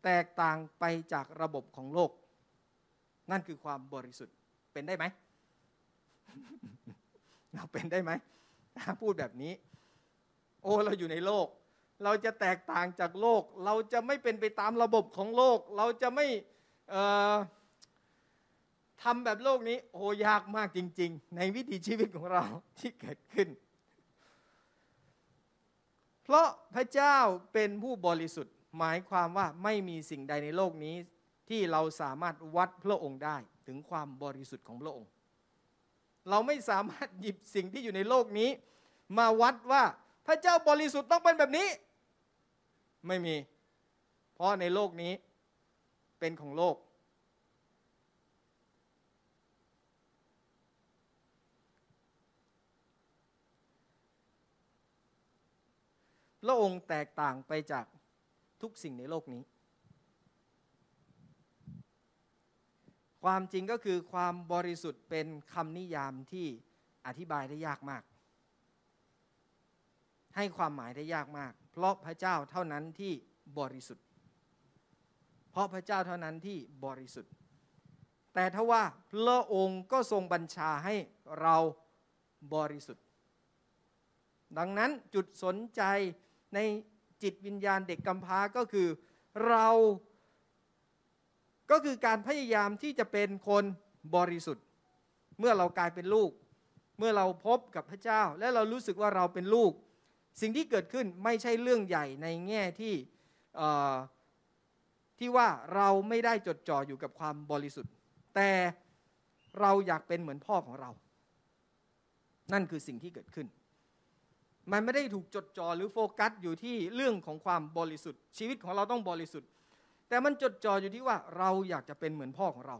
แตกต่างไปจากระบบของโลก นั่นคือความบริสุทธิ์เป็นได้ไหมเราเป็นได้ไหมพูดแบบนี้ โอ้เราอยู่ในโลก เราจะแตกต่างจากโลก เราจะไม่เป็นไปตามระบบของโลก เราจะไม่ทำแบบโลกนี้ โอ้ยากมากจริง ๆ ในวิถีชีวิตของเราที่เกิดขึ้น เพราะพระเจ้าเป็นผู้บริสุทธิ์ หมายความว่าไม่มีสิ่งใดในโลกนี้ ที่เราสามารถวัดพระองค์ได้ถึงความบริสุทธิ์ของพระองค์ เราไม่สามารถหยิบสิ่งที่อยู่ในโลกนี้ มาวัดว่าพระเจ้าบริสุทธิ์ต้องเป็นแบบนี้ ไม่มี เพราะในโลกนี้เป็นของโลก พระองค์แตกต่างไปจาก ทุกสิ่งในโลกนี้ ความจริงก็คือความบริสุทธิ์เป็นคำนิยามที่อธิบายได้ยากมาก ให้ความหมายได้ยากมาก เพราะพระเจ้าเท่านั้นที่บริสุทธิ์ เพราะพระเจ้าเท่านั้นที่บริสุทธิ์ แต่ถ้าว่าพระองค์ก็ทรงบัญชาให้เราบริสุทธิ์ ดังนั้นจุดสนใจใน จิตวิญญาณเด็กกำพร้าก็คือเราก็คือการพยายามที่จะเป็นคนบริสุทธิ์ เมื่อเรากลายเป็นลูก เมื่อเราพบกับพระเจ้า และเรารู้สึกว่าเราเป็นลูก สิ่งที่เกิดขึ้นไม่ใช่เรื่องใหญ่ในแง่ที่ที่ว่าเราไม่ได้จดจ่ออยู่กับความบริสุทธิ์ แต่เราอยากเป็นเหมือนพ่อของเรา นั่นคือสิ่งที่เกิดขึ้น มันไม่ได้ถูกจดจ่อหรือโฟกัสอยู่ที่เรื่องของความบริสุทธิ์ ชีวิตของเราต้องบริสุทธิ์ แต่มันจดจ่ออยู่ที่ว่าเราอยากจะเป็นเหมือนพ่อของเรา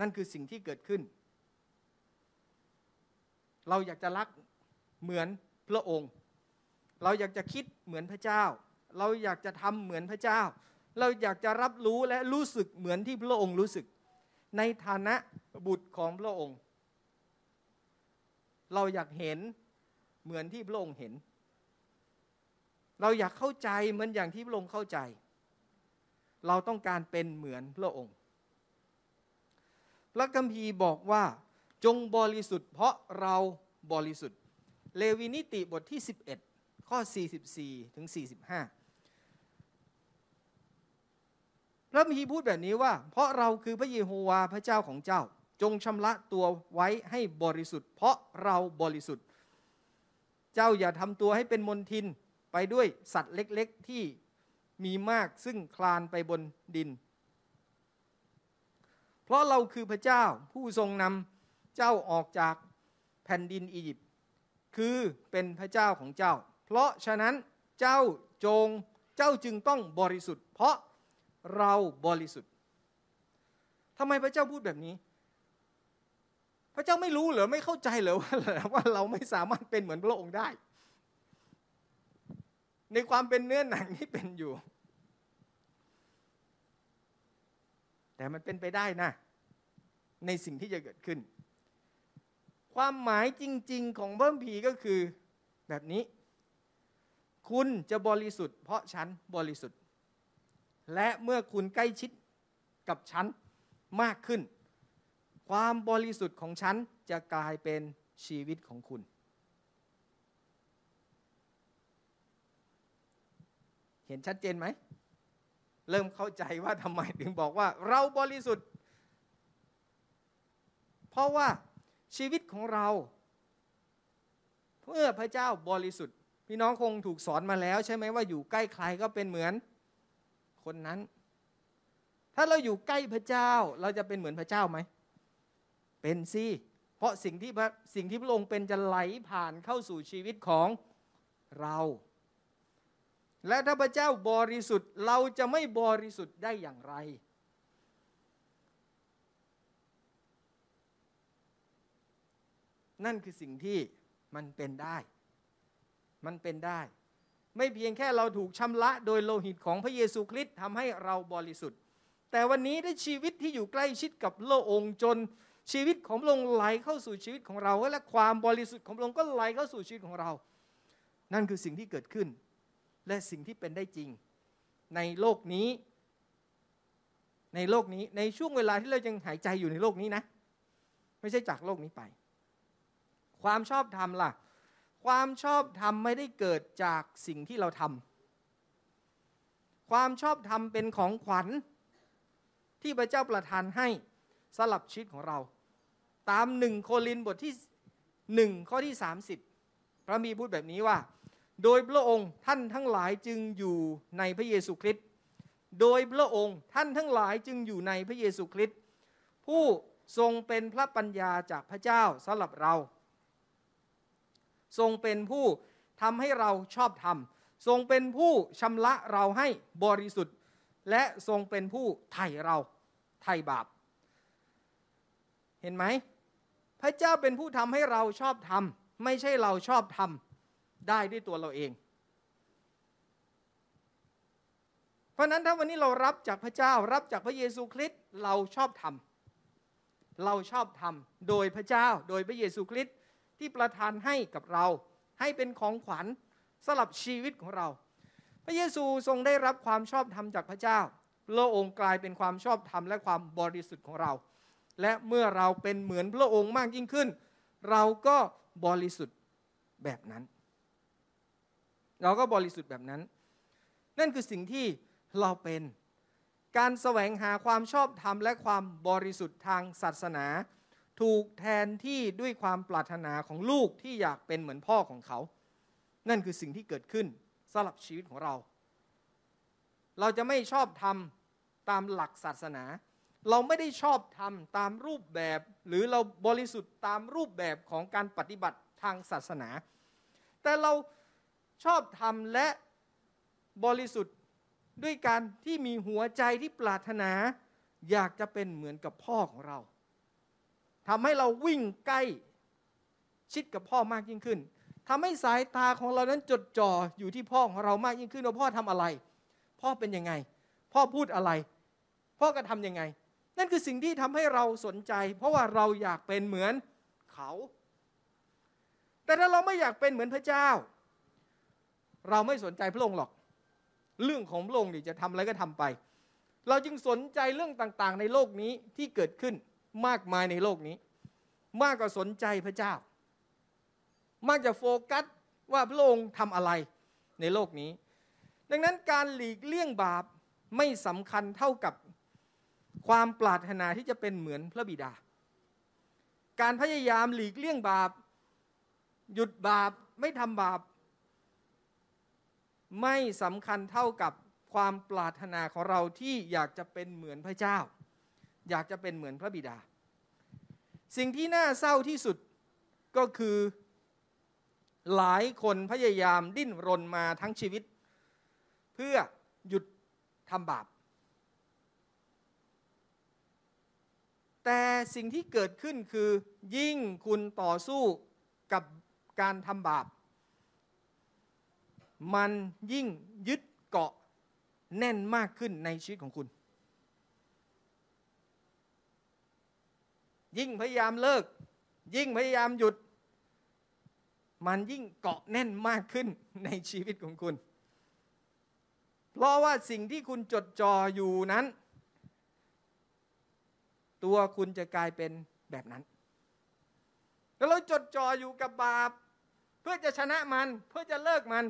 นั่นคือสิ่งที่เกิดขึ้น เราอยากจะรักเหมือนพระองค์ เราอยากจะคิดเหมือนพระเจ้า เราอยากจะทำเหมือนพระเจ้า เราอยากจะรับรู้และรู้สึกเหมือนที่พระองค์รู้สึก ในฐานะบุตรของพระองค์ เราอยากเห็นเหมือนที่พระองค์เห็น เราอยากเข้าใจเหมือนอย่างที่พระองค์เข้าใจ เราต้องการเป็นเหมือนพระองค์ พระคัมภีร์บอกว่าจงบริสุทธิ์ เพราะเราบริสุทธิ์ เลวีนิติบทที่ 11 ข้อ 44 ถึง 45 พระคัมภีร์พูดแบบนี้ว่า เพราะเราคือพระเยโฮวาห์พระเจ้าของเจ้า จงชำระตัวไว้ให้บริสุทธิ์ เพราะเราบริสุทธิ์ เจ้าอย่าทำตัวให้เป็นมนทินไปด้วยสัตว์เล็กๆที่มีมากซึ่งคลานไปบนดิน เพราะเราคือพระเจ้าผู้ทรงนำเจ้าออกจากแผ่นดินอียิปต์คือเป็นพระเจ้าของเจ้า เพราะฉะนั้นเจ้าจงเจ้าจึงต้องบริสุทธิ์ เพราะเราบริสุทธิ์ทำไมพระเจ้าพูดแบบนี้ พระเจ้าไม่รู้เหรอไม่เข้าใจเหรอว่าว่าเราไม่สามารถเป็นเหมือนพระองค์ได้ ในความเป็นเนื้อหนังที่เป็นอยู่ แต่มันเป็นไปได้นะ ในสิ่งที่จะเกิดขึ้น ความหมายจริง ๆ ของเบิ้มผีก็คือแบบนี้ คุณจะบริสุทธิ์เพราะฉันบริสุทธิ์ และเมื่อคุณใกล้ชิดกับฉันมากขึ้น ความบริสุทธิ์ของฉันจะกลายเป็นชีวิตของคุณ เห็นชัดเจนไหม เริ่มเข้าใจว่าทำไมถึงบอกว่า เราบริสุทธิ์ เพราะว่าชีวิตของเราเมื่อพระเจ้าบริสุทธิ์ พี่น้องคงถูกสอนมาแล้วใช่ไหมว่าอยู่ใกล้ใครก็เป็นเหมือนคนนั้น ถ้าเราอยู่ใกล้พระเจ้าเราจะเป็นเหมือนพระเจ้าไหม เป็นสิเพราะสิ่งที่พระสิ่งที่พระองค์เป็นจะไหลผ่านเข้าสู่ชีวิตของเรา และถ้าพระเจ้าบริสุทธิ์เราจะไม่บริสุทธิ์ได้อย่างไร นั่นคือสิ่งที่มันเป็นได้ มันเป็นได้ ไม่เพียงแค่เราถูกชำระโดยโลหิตของพระเยซูคริสต์ทำให้เราบริสุทธิ์ แต่วันนี้ได้ชีวิตที่อยู่ใกล้ชิดกับโลองค์จน ชีวิตของพระองค์ไหลเข้าสู่ชีวิตของเรา และความบริสุทธิ์ของพระองค์ก็ไหลเข้าสู่ชีวิตของเรา นั่นคือสิ่งที่เกิดขึ้น และสิ่งที่เป็นได้จริง ในโลกนี้ ในโลกนี้ในช่วงเวลาที่เรายังหายใจอยู่ในโลกนี้นะ ไม่ใช่จากโลกนี้ไป ความชอบธรรมล่ะ ความชอบธรรมไม่ได้เกิดจากสิ่งที่เราทำความชอบธรรมเป็นของขวัญที่พระเจ้าประทานให้ สลับชีวิตของเรา ตามหนึ่งโคลินบทที่หนึ่งข้อที่ 30 พระมีพูดแบบนี้ว่า โดยพระองค์ท่านทั้งหลายจึงอยู่ในพระเยซูคริสต์โดยพระองค์ท่านทั้งหลายจึงอยู่ในพระเยซูคริสต์ผู้ทรงเป็นพระปัญญาจากพระเจ้าสำหรับเรา ทรงเป็นผู้ทำให้เราชอบธรรม ทรงเป็นผู้ชำระเราให้บริสุทธิ์ และทรงเป็นผู้ไถ่เราไถ่บาป เห็นไหม พระเจ้าเป็นผู้ทำให้เราชอบทำไม่ใช่เราชอบทำได้ด้วยตัวเราเอง เพราะนั้นถ้าวันนี้เรารับจากพระเจ้ารับจากพระเยซูคริสต์เราชอบทำเราชอบทำโดยพระเจ้าโดยพระเยซูคริสต์ที่ประทานให้กับเรา ให้เป็นของขวัญสำหรับชีวิตของเรา พระเยซูทรงได้รับความชอบธรรมจากพระเจ้าพระองค์กลายเป็นความชอบธรรมและความบริสุทธิ์ของเรา และเมื่อเราเป็นเหมือนพระองค์มากยิ่งขึ้น เราก็บริสุทธิ์แบบนั้น เราก็บริสุทธิ์แบบนั้น นั่นคือสิ่งที่เราเป็นการแสวงหาความชอบธรรมและความบริสุทธิ์ทางศาสนา ถูกแทนที่ด้วยความปรารถนาของลูกที่อยากเป็นเหมือนพ่อของเขา นั่นคือสิ่งที่เกิดขึ้นสำหรับชีวิตของเรา เราจะไม่ชอบทำตามหลักศาสนา เราไม่ได้ชอบทำตามรูปแบบ หรือเราบริสุทธิ์ตามรูปแบบของการปฏิบัติทางศาสนา แต่เราชอบทำและบริสุทธิ์ด้วยการที่มีหัวใจที่ปรารถนา อยากจะเป็นเหมือนกับพ่อของเราทำให้เราวิ่งใกล้ชิดกับพ่อมากยิ่งขึ้นทำให้สายตาของเรานั้นจดจ่ออยู่ที่พ่อของเรามากยิ่งขึ้นว่าพ่อทำอะไร พ่อเป็นยังไง พ่อพูดอะไร พ่อกระทำยังไง นั่นคือสิ่งที่ทำให้เราสนใจ เพราะว่าเราอยากเป็นเหมือนเขา แต่ถ้าเราไม่อยากเป็นเหมือนพระเจ้า เราไม่สนใจพระองค์หรอก เรื่องของพระองค์นี่จะทำอะไรก็ทำไป เราจึงสนใจเรื่องต่างๆ ในโลกนี้ที่เกิดขึ้นมากมายในโลกนี้ มากกว่าสนใจพระเจ้ามักจะโฟกัสว่าพระองค์ทำอะไรในโลกนี้ ดังนั้นการหลีกเลี่ยงบาปไม่สำคัญเท่ากับ ความปรารถนาที่จะเป็นเหมือนพระบิดา การพยายามหลีกเลี่ยงบาป หยุดบาปไม่ทำบาป ไม่สำคัญเท่ากับความปรารถนาของเราที่อยากจะเป็นเหมือนพระเจ้า อยากจะเป็นเหมือนพระบิดา สิ่งที่น่าเศร้าที่สุดก็คือหลายคนพยายามดิ้นรนมาทั้งชีวิต เพื่อหยุดทำบาป แต่สิ่งที่เกิดขึ้นคือยิ่งคุณต่อสู้กับการทำบาป มันยิ่งยึดเกาะแน่นมากขึ้นในชีวิตของคุณ ยิ่งพยายามเลิก ยิ่งพยายามหยุด มันยิ่งเกาะแน่นมากขึ้นในชีวิตของคุณ เพราะว่าสิ่งที่คุณจดจ่ออยู่นั้น ตัวคุณจะกลายเป็นแบบนั้น แล้วเราจดจ่ออยู่กับบาป เพื่อจะชนะมัน เพื่อจะเลิกมัน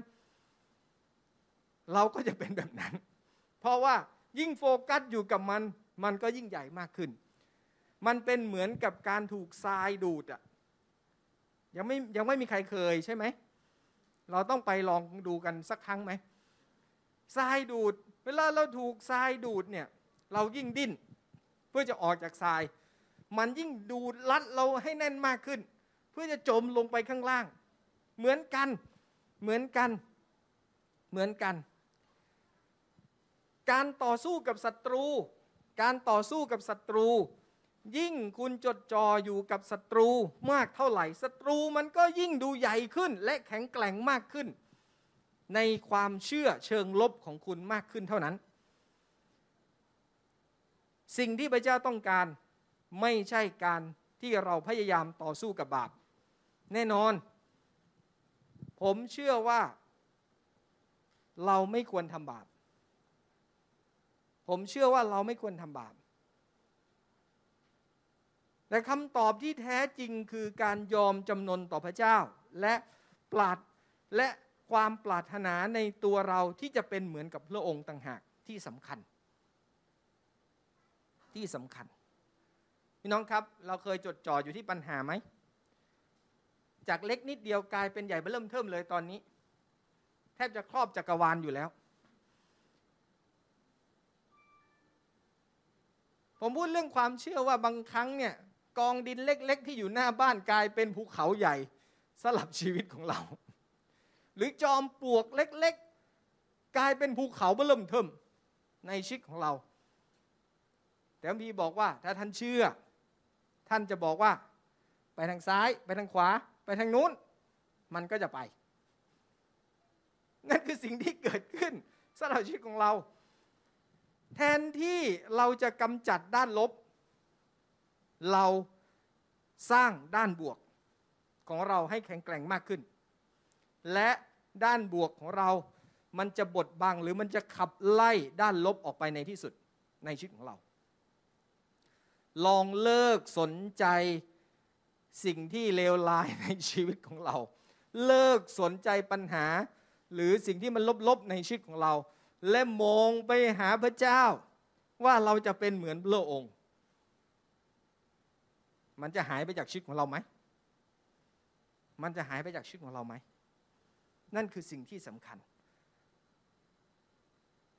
เราก็จะเป็นแบบนั้น เพราะว่ายิ่งโฟกัสอยู่กับมัน มันก็ยิ่งใหญ่มากขึ้น มันเป็นเหมือนกับการถูกทรายดูดอะยังไม่ยังไม่มีใครเคยใช่ไหม เราต้องไปลองดูกันสักครั้งไหมทรายดูด เวลาเราถูกทรายดูดเนี่ย เรายิ่งดิ้น เพื่อจะออกจากทราย มันยิ่งดูดลัดเราให้แน่นมากขึ้น เพื่อจะจมลงไปข้างล่าง เหมือนกันเหมือนกันเหมือนกัน การต่อสู้กับศัตรู การต่อสู้กับศัตรู ยิ่งคุณจดจ่ออยู่กับศัตรูมากเท่าไหร่ศัตรูมันก็ยิ่งดูใหญ่ขึ้น และแข็งแกร่งมากขึ้น ในความเชื่อเชิงลบของคุณมากขึ้นเท่านั้น สิ่งที่พระเจ้าต้องการไม่ใช่การที่เราพยายามต่อสู้กับบาป แน่นอน ผมเชื่อว่า เราไม่ควรทำบาป ผมเชื่อว่าเราไม่ควรทำบาป แต่คำตอบที่แท้จริงคือการยอมจำนนต่อพระเจ้า และปราดและความปรารถนาในตัวเราที่จะเป็นเหมือนกับพระองค์ต่างหากที่สำคัญ ที่สำคัญ พี่น้องครับ เราเคยจดจ่ออยู่ที่ปัญหาไหม จากเล็กนิดเดียวกลายเป็นใหญ่เริ่มเทิมเลยตอนนี้ แทบจะครอบจักรวาลอยู่แล้ว ผมพูดเรื่องความเชื่อว่าบางครั้งเนี่ยกองดินเล็ก ๆ ที่อยู่หน้าบ้านกลายเป็นภูเขาใหญ่สลับชีวิตของเรา หรือจอมปลวกเล็ก ๆ กลายเป็นภูเขาเริ่มเทิมในชีวิตของเรา แต่พระพีบอกว่า ถ้าท่านเชื่อ ท่านจะบอกว่า ไปทางซ้าย ไปทางขวา ไปทางนู้น มันก็จะไป นั่นคือสิ่งที่เกิดขึ้นสำหรับชีวิตของเรา แทนที่เราจะกำจัดด้านลบ เราสร้างด้านบวกของเราให้แข็งแกร่งมากขึ้น และด้านบวกของเรา มันจะบดบังหรือมันจะขับไล่ด้านลบออกไปในที่สุดในชีวิตของเรา ลองเลิกสนใจสิ่งที่เลวร้ายในชีวิตของเรา เลิกสนใจปัญหา หรือสิ่งที่มันลบๆในชีวิตของเรา และมองไปหาพระเจ้า ว่าเราจะเป็นเหมือนพระองค์ มันจะหายไปจากชีวิตของเราไหม มันจะหายไปจากชีวิตของเราไหม นั่นคือสิ่งที่สำคัญ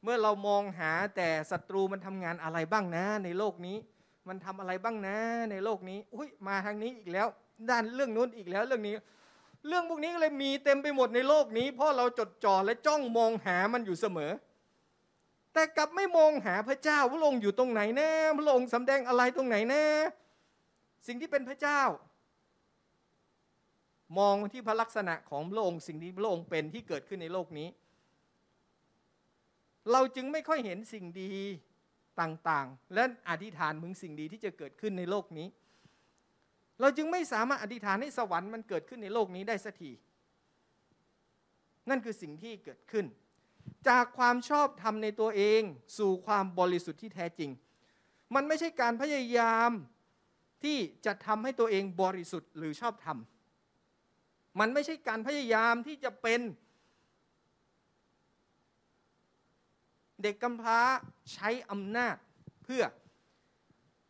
เมื่อเรามองหาแต่ศัตรูมันทำงานอะไรบ้างนะในโลกนี้ มันทำอะไรบ้างนะ ในโลกนี้ อุ้ยมาทางนี้อีกแล้ว ด้านเรื่องนู้นอีกแล้วเรื่องนี้ เรื่องพวกนี้ก็เลยมีเต็มไปหมดในโลกนี้ เพราะเราจดจ่อและจ้องมองหามันอยู่เสมอ แต่กลับไม่มองหาพระเจ้าพระองค์อยู่ตรงไหนแน่พระองค์สำแดงอะไรตรงไหนแน่สิ่งที่เป็นพระเจ้า มองที่พระลักษณะของพระองค์สิ่งที่พระองค์เป็นที่เกิดขึ้นในโลกนี้ เราจึงไม่ค่อยเห็นสิ่งดี ต่างๆ และอธิษฐานมึงสิ่งดีที่จะเกิดขึ้นในโลกนี้ เราจึงไม่สามารถอธิษฐานให้สวรรค์มันเกิดขึ้นในโลกนี้ได้สักทีนั่นคือสิ่งที่เกิดขึ้น จากความชอบธรรมในตัวเองสู่ความบริสุทธิ์ที่แท้จริง มันไม่ใช่การพยายามที่จะทำให้ตัวเองบริสุทธิ์หรือชอบธรรมมันไม่ใช่การพยายามที่จะเป็น เด็กกำพร้าใช้อำนาจเพื่อ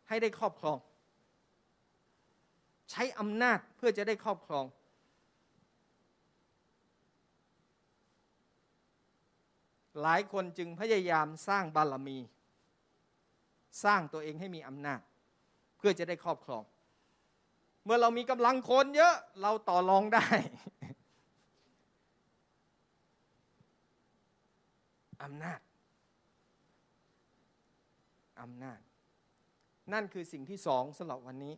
ให้ได้ครอบครอง ใช้อำนาจเพื่อจะได้ครอบครอง หลายคนจึงพยายามสร้างบารมี สร้างตัวเองให้มีอำนาจ เพื่อจะได้ครอบครอง เมื่อเรามีกำลังคนเยอะเราต่อรองได้อำนาจ อำนาจ นั่นคือสิ่งที่สองสำหรับวันนี้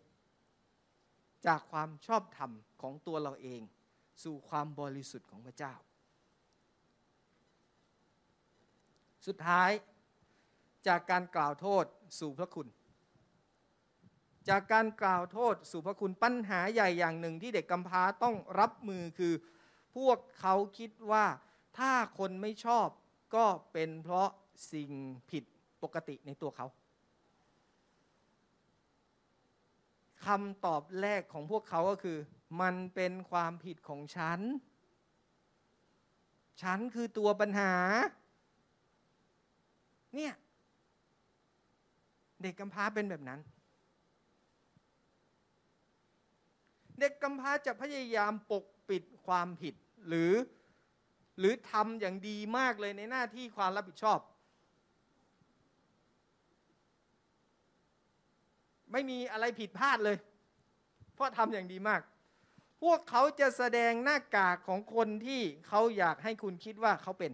จากความชอบธรรมของตัวเราเอง สู่ความบริสุทธิ์ของพระเจ้า สุดท้ายจากการกล่าวโทษสู่พระคุณ จากการกล่าวโทษสู่พระคุณปัญหาใหญ่อย่างหนึ่งที่เด็กกำพร้าต้องรับมือคือ พวกเขาคิดว่าถ้าคนไม่ชอบก็เป็นเพราะสิ่งผิด ปกติในตัวเขาคำตอบแรกของพวกเขาก็คือ มันเป็นความผิดของฉัน ฉันคือตัวปัญหา เนี่ย เด็กกำพร้าเป็นแบบนั้น เด็กกำพร้าจะพยายามปกปิดความผิดหรือ หรือทำอย่างดีมากเลยในหน้าที่ความรับผิดชอบ ไม่มีอะไรผิดพลาดเลย เพราะทำอย่างดีมาก พวกเขาจะแสดงหน้ากากของคนที่เขาอยากให้คุณคิดว่าเขาเป็น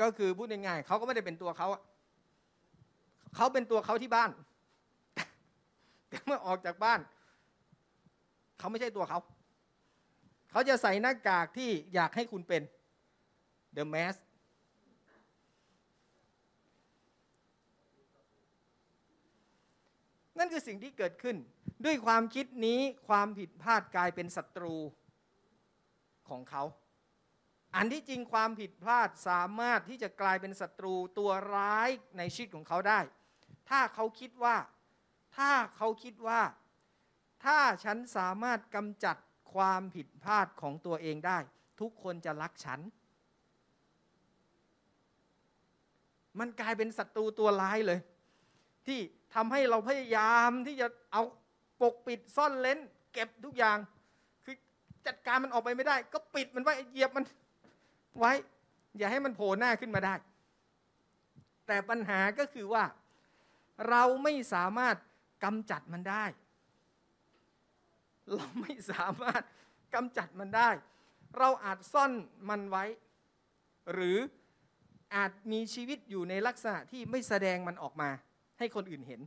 ก็คือพูดง่ายๆเขาก็ไม่ได้เป็นตัวเขาเขาเป็นตัวเขาที่บ้าน แต่เมื่อออกจากบ้าน เขาไม่ใช่ตัวเขา เขาจะใส่หน้ากากที่อยากให้คุณเป็น The Mask นั่นคือสิ่งที่เกิดขึ้น ด้วยความคิดนี้ความผิดพลาดกลายเป็นศัตรูของเขา อันที่จริงความผิดพลาดสามารถที่จะกลายเป็นศัตรูตัวร้ายในชีวิตของเขาได้ ถ้าเขาคิดว่า ถ้าเขาคิดว่า ถ้าฉันสามารถกำจัดความผิดพลาดของตัวเองได้ ทุกคนจะรักฉัน มันกลายเป็นศัตรูตัวร้ายเลย ที่ ทำให้เราพยายามที่จะเอาปกปิดซ่อนเลนเก็บทุกอย่าง คือจัดการมันออกไปไม่ได้ ก็ปิดมันไว้เหยียบมันไว้ อย่าให้มันโผล่หน้าขึ้นมาได้ แต่ปัญหาก็คือว่า เราไม่สามารถกำจัดมันได้ เราไม่สามารถกำจัดมันได้ เราอาจซ่อนมันไว้ หรืออาจมีชีวิตอยู่ในลักษณะที่ไม่แสดงมันออกมา ให้คนอื่นเห็น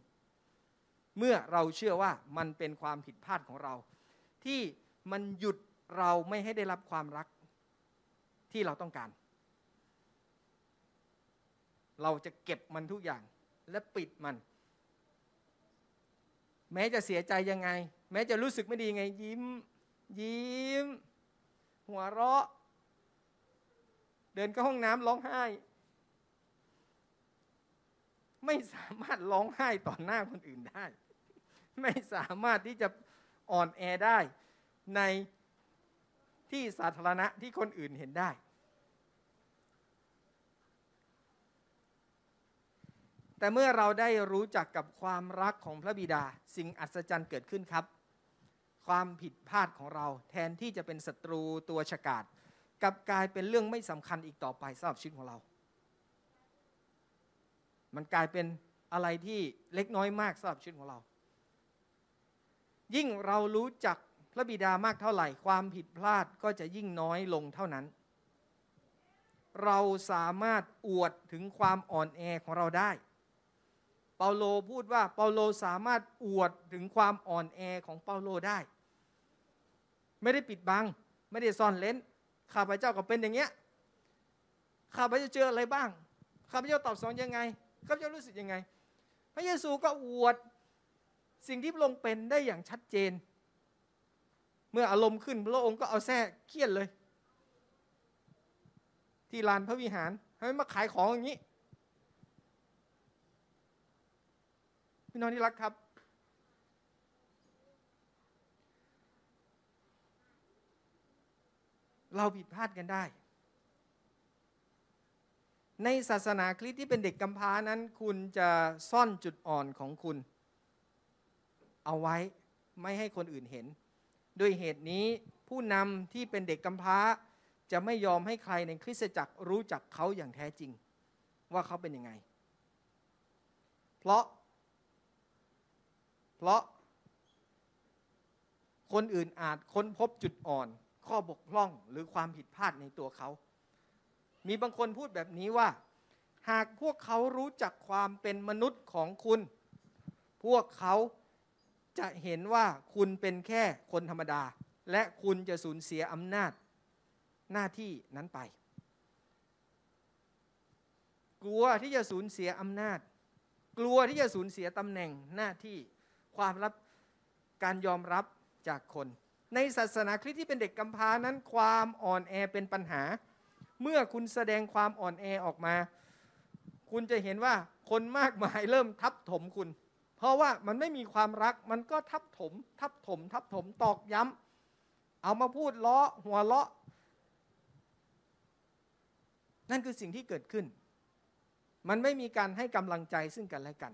เมื่อเราเชื่อว่ามันเป็นความผิดพลาดของเรา ที่มันหยุดเราไม่ให้ได้รับความรักที่เราต้องการ เราจะเก็บมันทุกอย่างและปิดมัน แม้จะเสียใจยังไง แม้จะรู้สึกไม่ดียังไง ยิ้ม ยิ้ม หัวเราะ เดินเข้าห้องน้ำร้องไห้ ไม่สามารถร้องไห้ต่อหน้าคนอื่นได้ ไม่สามารถที่จะอ่อนแอได้ในที่สาธารณะที่คนอื่นเห็นได้ แต่เมื่อเราได้รู้จักกับความรักของพระบิดา สิ่งอัศจรรย์เกิดขึ้นครับ ความผิดพลาดของเราแทนที่จะเป็นศัตรูตัวฉกาจกลับกลายเป็นเรื่องไม่สำคัญอีกต่อไปสำหรับชีวิตของเรา มันกลายเป็นอะไรที่เล็กน้อยมากสำหรับชีวิตของเรา ยิ่งเรารู้จักพระบิดามากเท่าไหร่ ความผิดพลาดก็จะยิ่งน้อยลงเท่านั้น เราสามารถอวดถึงความอ่อนแอของเราได้ เปาโลพูดว่าเปาโลสามารถอวดถึงความอ่อนแอของเปาโลได้ ไม่ได้ปิดบัง ไม่ได้ซ่อนเล้น ข้าพเจ้าก็เป็นอย่างเงี้ย ข้าพเจ้าเจออะไรบ้าง ข้าพเจ้าตอบสนองยังไง เขาจะรู้สึกยังไง พระเยซูก็อวดสิ่งที่พระองค์เป็นได้อย่างชัดเจน เมื่ออารมณ์ขึ้นพระองค์ก็เอาแท้เคียนเลย ที่ลานพระวิหารให้มาขายของอย่างนี้พี่น้องที่รักครับ เราผิดพลาดกันได้ ในศาสนาคริสต์ที่เป็นเด็กกำพร้านั้น คุณจะซ่อนจุดอ่อนของคุณ เอาไว้ไม่ให้คนอื่นเห็น ด้วยเหตุนี้ผู้นำที่เป็นเด็กกำพร้า จะไม่ยอมให้ใครในคริสตจักรรู้จักเขาอย่างแท้จริง ว่าเขาเป็นยังไง เพราะ เพราะ คนอื่นอาจค้นพบจุดอ่อน ข้อบกพร่องหรือความผิดพลาดในตัวเขา มีบางคนพูดแบบนี้ว่า หากพวกเขารู้จักความเป็นมนุษย์ของคุณ พวกเขาจะเห็นว่าคุณเป็นแค่คนธรรมดา และคุณจะสูญเสียอำนาจหน้าที่นั้นไป กลัวที่จะสูญเสียอำนาจ กลัวที่จะสูญเสียตำแหน่งหน้าที่ความรับการยอมรับจากคน ในศาสนาคริสต์ที่เป็นเด็กกำพร้านั้น ความอ่อนแอเป็นปัญหา เมื่อคุณแสดงความอ่อนแอออกมา คุณจะเห็นว่าคนมากมายเริ่มทับถมคุณ เพราะว่ามันไม่มีความรักมันก็ทับถม ทับถม ทับถมตอกย้ำเอามาพูดล้อหัวเล้อนั่นคือสิ่งที่เกิดขึ้น มันไม่มีการให้กำลังใจซึ่งกันและกัน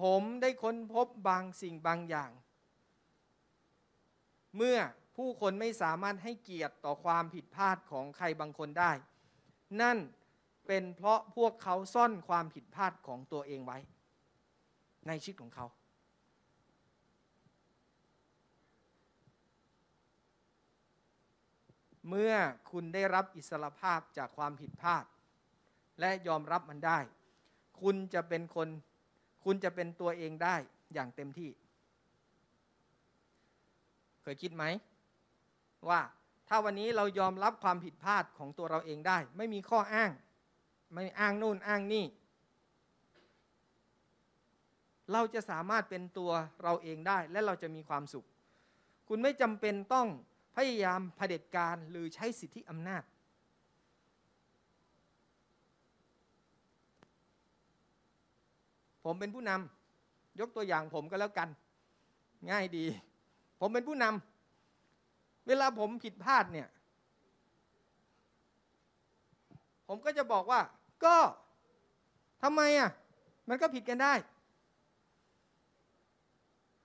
ผมได้ค้นพบบางสิ่งบางอย่าง เมื่อ ผู้คนไม่สามารถให้เกียรติต่อความผิดพลาดของใครบางคนได้ นั่นเป็นเพราะพวกเขาซ่อนความผิดพลาดของตัวเองไว้ ในชีวิตของเขา เมื่อคุณได้รับอิสรภาพจากความผิดพลาด และยอมรับมันได้ คุณจะเป็นคน คุณจะเป็นตัวเองได้อย่างเต็มที่ เคยคิดไหม ว่าถ้าวันนี้เรายอมรับความผิดพลาดของตัวเราเองได้ ไม่มีข้ออ้าง ไม่อ้างนู่นอ้างนี่ เราจะสามารถเป็นตัวเราเองได้และเราจะมีความสุข คุณไม่จำเป็นต้องพยายามเผด็จการหรือใช้สิทธิอำนาจ ผมเป็นผู้นำยกตัวอย่างผมก็แล้วกัน ง่ายดี ผมเป็นผู้นำ เวลาผมผิดพลาดเนี่ย ผมก็จะบอกว่า ก็ทำไมอะ มันก็ผิดกันได้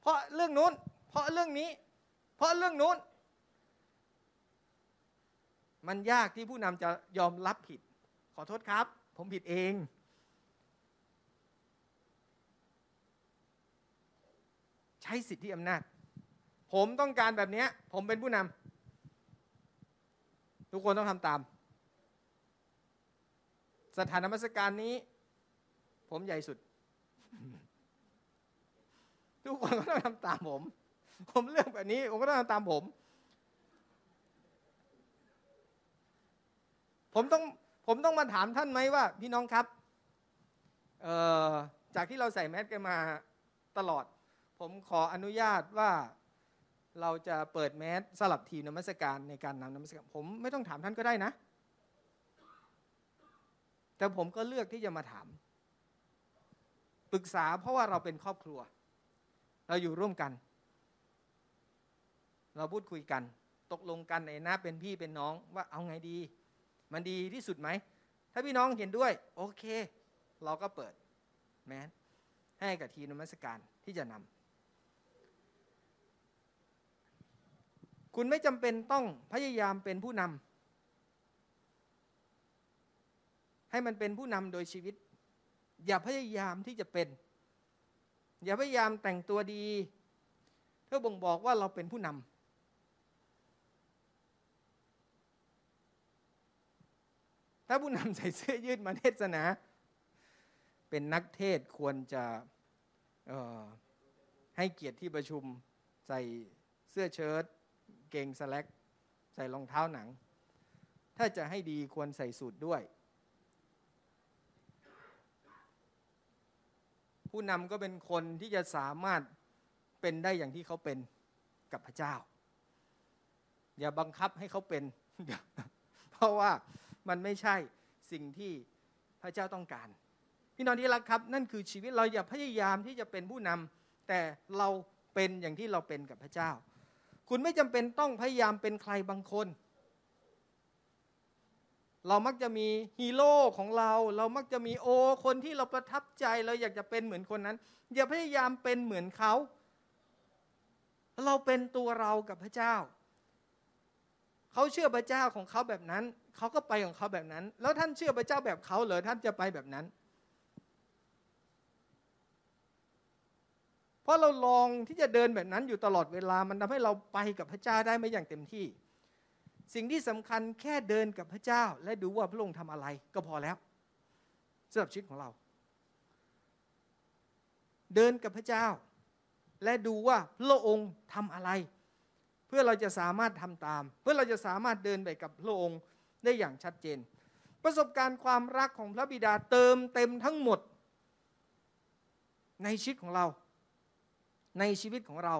เพราะเรื่องนู้น เพราะเรื่องนี้ เพราะเรื่องนู้น มันยากที่ผู้นำจะยอมรับผิด ขอโทษครับ ผมผิดเองใช้สิทธิอำนาจ ผมต้องการแบบนี้ ผมเป็นผู้นำทุกคนต้องทำตาม สถานมัสการนี้ ผมใหญ่สุด ทุกคนก็ต้องทำตามผม ผมเลือกแบบนี้ ผมก็ต้องทำตามผม ผมต้องผมต้องมาถามท่านไหมว่า พี่น้องครับจากที่เราใส่แมสกันมาตลอด ผมขออนุญาตว่า เราจะเปิดแมสสลับทีมนมัสการในการนำนมัสการผมไม่ต้องถามท่านก็ได้นะ แต่ผมก็เลือกที่จะมาถาม ปรึกษาเพราะว่าเราเป็นครอบครัว เราอยู่ร่วมกัน เราพูดคุยกัน ตกลงกันในหน้าเป็นพี่เป็นน้องว่าเอาไงดี มันดีที่สุดไหม ถ้าพี่น้องเห็นด้วย โอเค เราก็เปิดแมสให้กับทีมนมัสการที่จะนำ คุณไม่จำเป็นต้องพยายามเป็นผู้นำให้มันเป็นผู้นำโดยชีวิต อย่าพยายามที่จะเป็น อย่าพยายามแต่งตัวดีเพื่อบ่งบอกว่าเราเป็นผู้นำถ้าผู้นำใส่เสื้อยืดมาเทศนา เป็นนักเทศควรจะให้เกียรติที่ประชุมใส่เสื้อเชิ้ต เกงสแลกใส่รองเท้าหนัง ถ้าจะให้ดีควรใส่สูทด้วย ผู้นำก็เป็นคนที่จะสามารถเป็นได้อย่างที่เขาเป็นกับพระเจ้า อย่าบังคับให้เขาเป็น เพราะว่ามันไม่ใช่สิ่งที่พระเจ้าต้องการ พี่น้องที่รักครับ นั่นคือชีวิตเราอย่าพยายามที่จะเป็นผู้นำแต่เราเป็นอย่างที่เราเป็นกับพระเจ้า คุณไม่จำเป็นต้องพยายามเป็นใครบางคน เรามักจะมีฮีโร่ของเรา เรามักจะมีโอ คนที่เราประทับใจเราอยากจะเป็นเหมือนคนนั้น อย่าพยายามเป็นเหมือนเขา เราเป็นตัวเรากับพระเจ้า เขาเชื่อพระเจ้าของเขาแบบนั้น เขาก็ไปของเขาแบบนั้น แล้วท่านเชื่อพระเจ้าแบบเขาเหรอท่านจะไปแบบนั้น เพราะเราลองที่จะเดินแบบนั้นอยู่ตลอดเวลา มันทำให้เราไปกับพระเจ้าได้ไม่อย่างเต็มที่ สิ่งที่สำคัญแค่เดินกับพระเจ้า และดูว่าพระองค์ทำอะไรก็พอแล้วสำหรับชีวิตของเรา เดินกับพระเจ้า และดูว่าพระองค์ทำอะไร เพื่อเราจะสามารถทำตาม เพื่อเราจะสามารถเดินไปกับพระองค์ได้อย่างชัดเจน ประสบการณ์ความรักของพระบิดาเติมเต็มทั้งหมด ในชีวิตของเรา ในชีวิตของเรา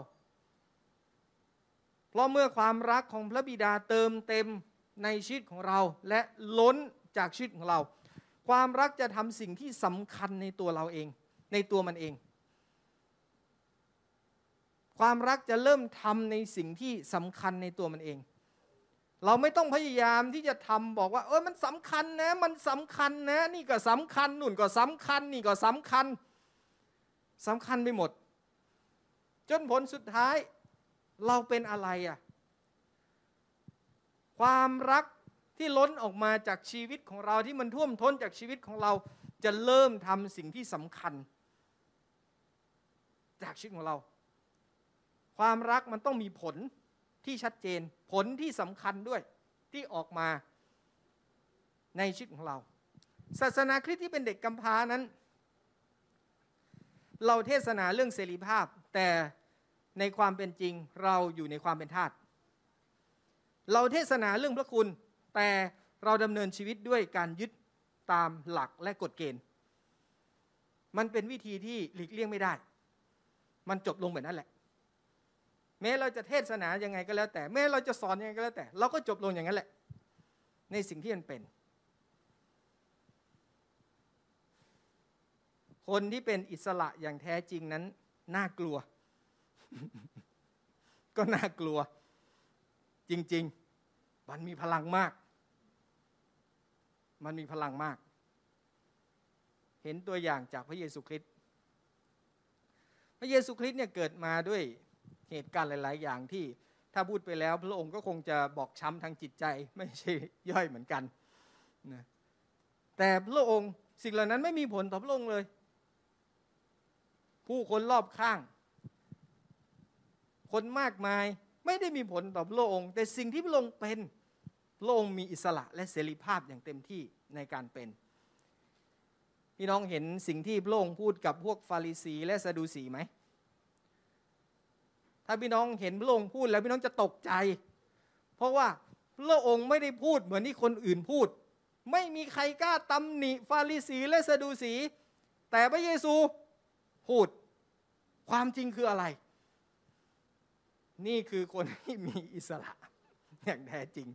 เพราะเมื่อความรักของพระบิดาเติมเต็มในชีวิตของเรา และล้นจากชีวิตของเรา ความรักจะทำสิ่งที่สำคัญในตัวเราเอง ในตัวมันเอง ความรักจะเริ่มทำในสิ่งที่สำคัญในตัวมันเองเราไม่ต้องพยายามที่จะทำบอกว่า เออมันสำคัญนะ มันสำคัญนะ นี่ก็สำคัญนุ่นก็สำคัญ นี่ก็สำคัญสำคัญไปหมด จนผลสุดท้ายเราเป็นอะไรอะความรักที่ล้นออกมาจากชีวิตของเราที่มันท่วมท้นจากชีวิตของเราจะเริ่มทำสิ่งที่สำคัญ จากชีวิตของเรา ความรักมันต้องมีผลที่ชัดเจน ผลที่สำคัญด้วยที่ออกมาในชีวิตของเรา ศาสนาคริสต์ที่เป็นเด็กกำพร้านั้น เราเทศนาเรื่องเสรีภาพ แต่ในความเป็นจริงเราอยู่ในความเป็นทาสเราเทศนาเรื่องพระคุณ แต่เราดำเนินชีวิตด้วยการยึดตามหลักและกฎเกณฑ์ มันเป็นวิธีที่หลีกเลี่ยงไม่ได้ มันจบลงแบบนั้นแหละ แม้เราจะเทศนายังไงก็แล้วแต่ แม้เราจะสอนยังไงก็แล้วแต่ เราก็จบลงอย่างนั้นแหละ ในสิ่งที่มันเป็น คนที่เป็นอิสระอย่างแท้จริงนั้น น่ากลัว ก็น่ากลัว จริง ๆ มันมีพลังมาก มันมีพลังมาก เห็นตัวอย่างจากพระเยซูคริสต์พระเยซูคริสต์เนี่ยเกิดมาด้วยเหตุการณ์หลาย ๆ อย่างที่ถ้าพูดไปแล้ว พระองค์ก็คงจะบอกช้ำทางจิตใจไม่ใช่ย่อยเหมือนกันนะแต่พระองค์สิ่งเหล่านั้นไม่มีผลต่อพระองค์เลย ผู้คนรอบข้าง คนมากมายไม่ได้มีผลต่อพระองค์ แต่สิ่งที่พระองค์เป็นพระองค์มีอิสระและเสรีภาพอย่างเต็มที่ในการเป็น พี่น้องเห็นสิ่งที่พระองค์พูดกับพวกฟาริสีและซาดูสีไหมถ้าพี่น้องเห็นพระองค์พูดแล้วพี่น้องจะตกใจ เพราะว่าพระองค์ไม่ได้พูดเหมือนที่คนอื่นพูด ไม่มีใครกล้าตำหนิฟาริสีและซาดูสี แต่พระเยซู พูดความจริงคืออะไร นี่คือคนที่มีอิสระอย่างแท้จริง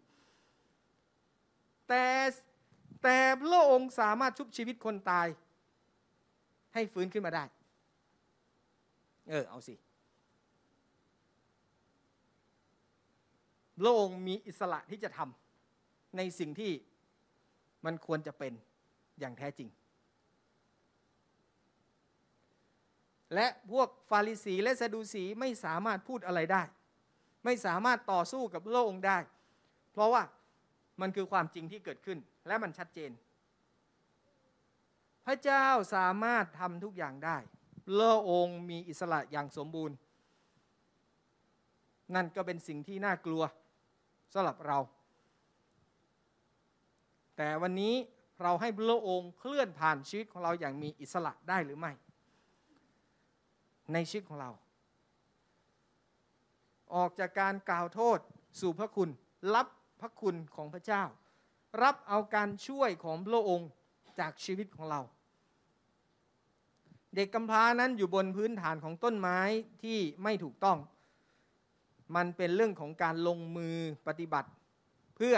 แต่แต่พระองค์สามารถชุบชีวิตคนตาย ให้ฟื้นขึ้นมาได้ เออ เอาสิพระองค์มีอิสระที่จะทำในสิ่งที่มันควรจะเป็นอย่างแท้จริง และพวกฟาริสีและซาดูสีไม่สามารถพูดอะไรได้ ไม่สามารถต่อสู้กับพระองค์ได้ เพราะว่ามันคือความจริงที่เกิดขึ้นและมันชัดเจน พระเจ้าสามารถทำทุกอย่างได้พระองค์มีอิสระอย่างสมบูรณ์ นั่นก็เป็นสิ่งที่น่ากลัวสำหรับเรา แต่วันนี้เราให้พระองค์เคลื่อนผ่านชีวิตของเราอย่างมีอิสระได้หรือไม่ ในชีวิตของเรา ออกจากการกล่าวโทษสู่พระคุณ รับพระคุณของพระเจ้า รับเอาการช่วยของพระองค์จากชีวิตของเรา เด็กกำพร้านั้นอยู่บนพื้นฐานของต้นไม้ที่ไม่ถูกต้อง มันเป็นเรื่องของการลงมือปฏิบัติ เพื่อ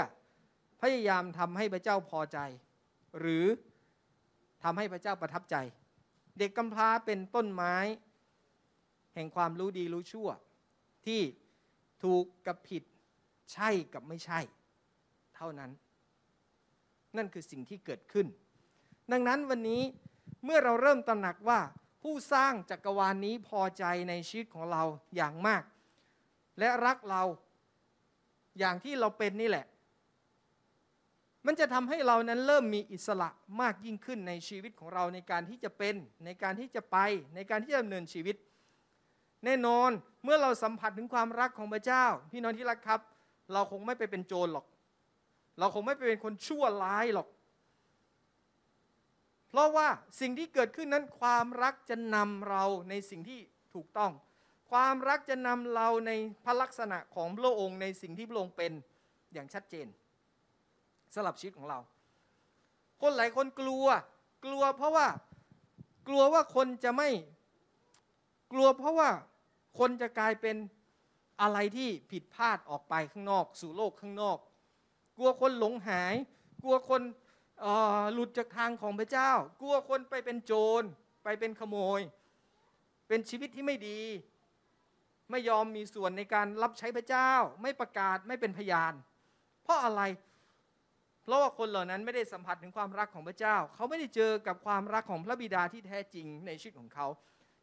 พยายามทำให้พระเจ้าพอใจ หรือทำให้พระเจ้าประทับใจ เด็กกำพร้าเป็นต้นไม้ แห่งความรู้ดีรู้ชั่ว ที่ถูกกับผิดใช่กับไม่ใช่ เท่านั้น นั่นคือสิ่งที่เกิดขึ้น ดังนั้นวันนี้เมื่อเราเริ่มตระหนักว่าผู้สร้างจักรวาลนนี้พอใจในชีวิตของเราอย่างมาก และรักเราอย่างที่เราเป็นนี่แหละ มันจะทำให้เรานั้นเริ่มมีอิสระมากยิ่งขึ้นในชีวิตของเราในการที่จะเป็น ในการที่จะไปในการที่จะดำเนินชีวิต แน่นอนเมื่อเราสัมผัสถึงความรักของพระเจ้า พี่น้องที่รักครับ เราคงไม่ไปเป็นโจรหรอก เราคงไม่ไปเป็นคนชั่วร้ายหรอก เพราะว่าสิ่งที่เกิดขึ้นนั้นความรักจะนำเราในสิ่งที่ถูกต้อง ความรักจะนำเราในพระลักษณะของพระองค์ในสิ่งที่พระองค์เป็นอย่างชัดเจนสำหรับชีวิตของเรา คนหลายคนกลัว กลัวเพราะว่ากลัวว่าคนจะไม่ กลัวเพราะว่า คนจะกลายเป็นอะไรที่ผิดพลาดออกไปข้างนอก สู่โลกข้างนอก กลัวคนหลงหาย กลัวคนหลุดจากทางของพระเจ้า กลัวคนไปเป็นโจร ไปเป็นขโมย เป็นชีวิตที่ไม่ดี ไม่ยอมมีส่วนในการรับใช้พระเจ้า ไม่ประกาศไม่เป็นพยาน เพราะอะไร เพราะว่าคนเหล่านั้นไม่ได้สัมผัสถึงความรักของพระเจ้า เขาไม่ได้เจอกับความรักของพระบิดาที่แท้จริงในชีวิตของเขา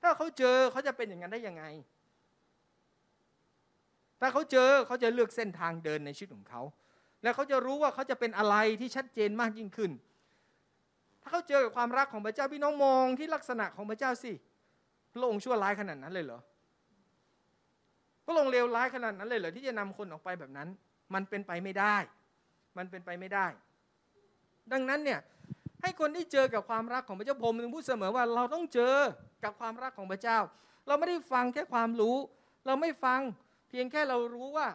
ถ้าเขาเจอเขาจะเป็นอย่างนั้นได้ยังไง ถ้าเขาเจอเขาจะเลือกเส้นทางเดินในชีวิตของเขา และเขาจะรู้ว่าเขาจะเป็นอะไรที่ชัดเจนมากยิ่งขึ้น ถ้าเขาเจอกับความรักของพระเจ้าพี่น้องมองที่ลักษณะของพระเจ้าสิพระองค์ชั่วร้ายขนาดนั้นเลยเหรอพระองค์เลวร้ายขนาดนั้นเลยเหรอที่จะนำคนออกไปแบบนั้น มันเป็นไปไม่ได้ มันเป็นไปไม่ได้ ดังนั้นเนี่ยให้คนที่เจอกับความรักของพระเจ้าผมถึงพูดเสมอว่าเราต้องเจอกับความรักของพระเจ้า เราไม่ได้ฟังแค่ความรู้ เราไม่ฟัง เพียงแค่เรารู้ว่า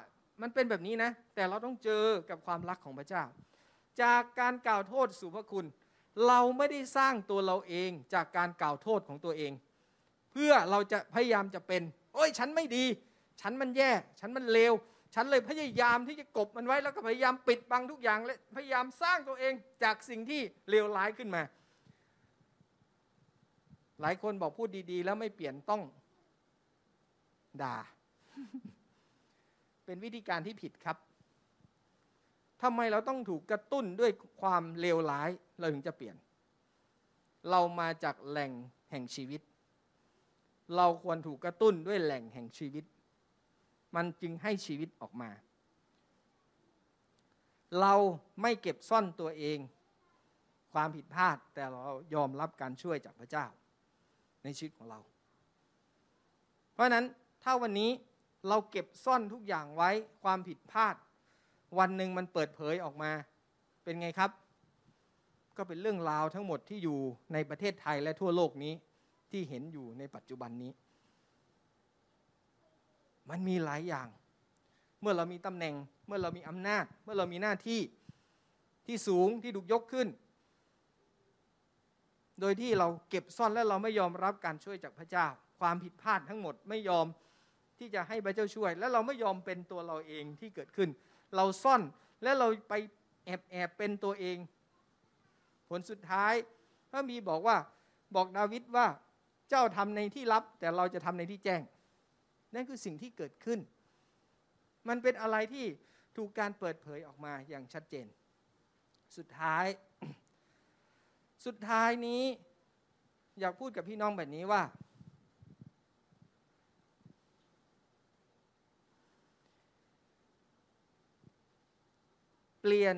มันเป็นแบบนี้นะ แต่เราต้องเจอกับความรักของพระเจ้า จากการกล่าวโทษสู่พระคุณ เราไม่ได้สร้างตัวเราเองจากการกล่าวโทษของตัวเอง เพื่อเราจะพยายามจะเป็นโอ้ยฉันไม่ดี ฉันมันแย่ ฉันมันเลวฉันเลยพยายามที่จะกบมันไว้แล้วก็พยายามปิดบังทุกอย่างและพยายามสร้างตัวเองจากสิ่งที่เลวร้ายขึ้นมา หลายคนบอกพูดดีๆ แล้วไม่เปลี่ยนต้องด่า เป็นวิธีการที่ผิดครับทำไมเราต้องถูกกระตุ้นด้วยความเลวร้ายเราถึงจะเปลี่ยน เรามาจากแหล่งแห่งชีวิต เราควรถูกกระตุ้นด้วยแหล่งแห่งชีวิต มันจึงให้ชีวิตออกมา เราไม่เก็บซ่อนตัวเอง ความผิดพลาดแต่เรายอมรับการช่วยจากพระเจ้า ในชีวิตของเรา เพราะนั้นถ้าวันนี้ เราเก็บซ่อนทุกอย่างไว้ความผิดพลาด วันหนึ่งมันเปิดเผยออกมา เป็นไงครับ ก็เป็นเรื่องราวทั้งหมดที่อยู่ในประเทศไทยและทั่วโลกนี้ที่เห็นอยู่ในปัจจุบันนี้ มันมีหลายอย่าง เมื่อเรามีตำแหน่ง เมื่อเรามีอำนาจ เมื่อเรามีหน้าที่ที่สูงที่ถูกยกขึ้น โดยที่เราเก็บซ่อนและเราไม่ยอมรับการช่วยจากพระเจ้า ความผิดพลาดทั้งหมดไม่ยอม ที่จะให้พระเจ้าช่วย และเราไม่ยอมเป็นตัวเราเองที่เกิดขึ้น เราซ่อนและเราไปแอบแอบเป็นตัวเอง ผลสุดท้ายพระมีบอกว่าบอกดาวิดว่าเจ้าทำในที่ลับ แต่เราจะทำในที่แจ้ง นั่นคือสิ่งที่เกิดขึ้น มันเป็นอะไรที่ถูกการเปิดเผยออกมาอย่างชัดเจน สุดท้าย สุดท้ายนี้อยากพูดกับพี่น้องแบบนี้ว่า เปลี่ยน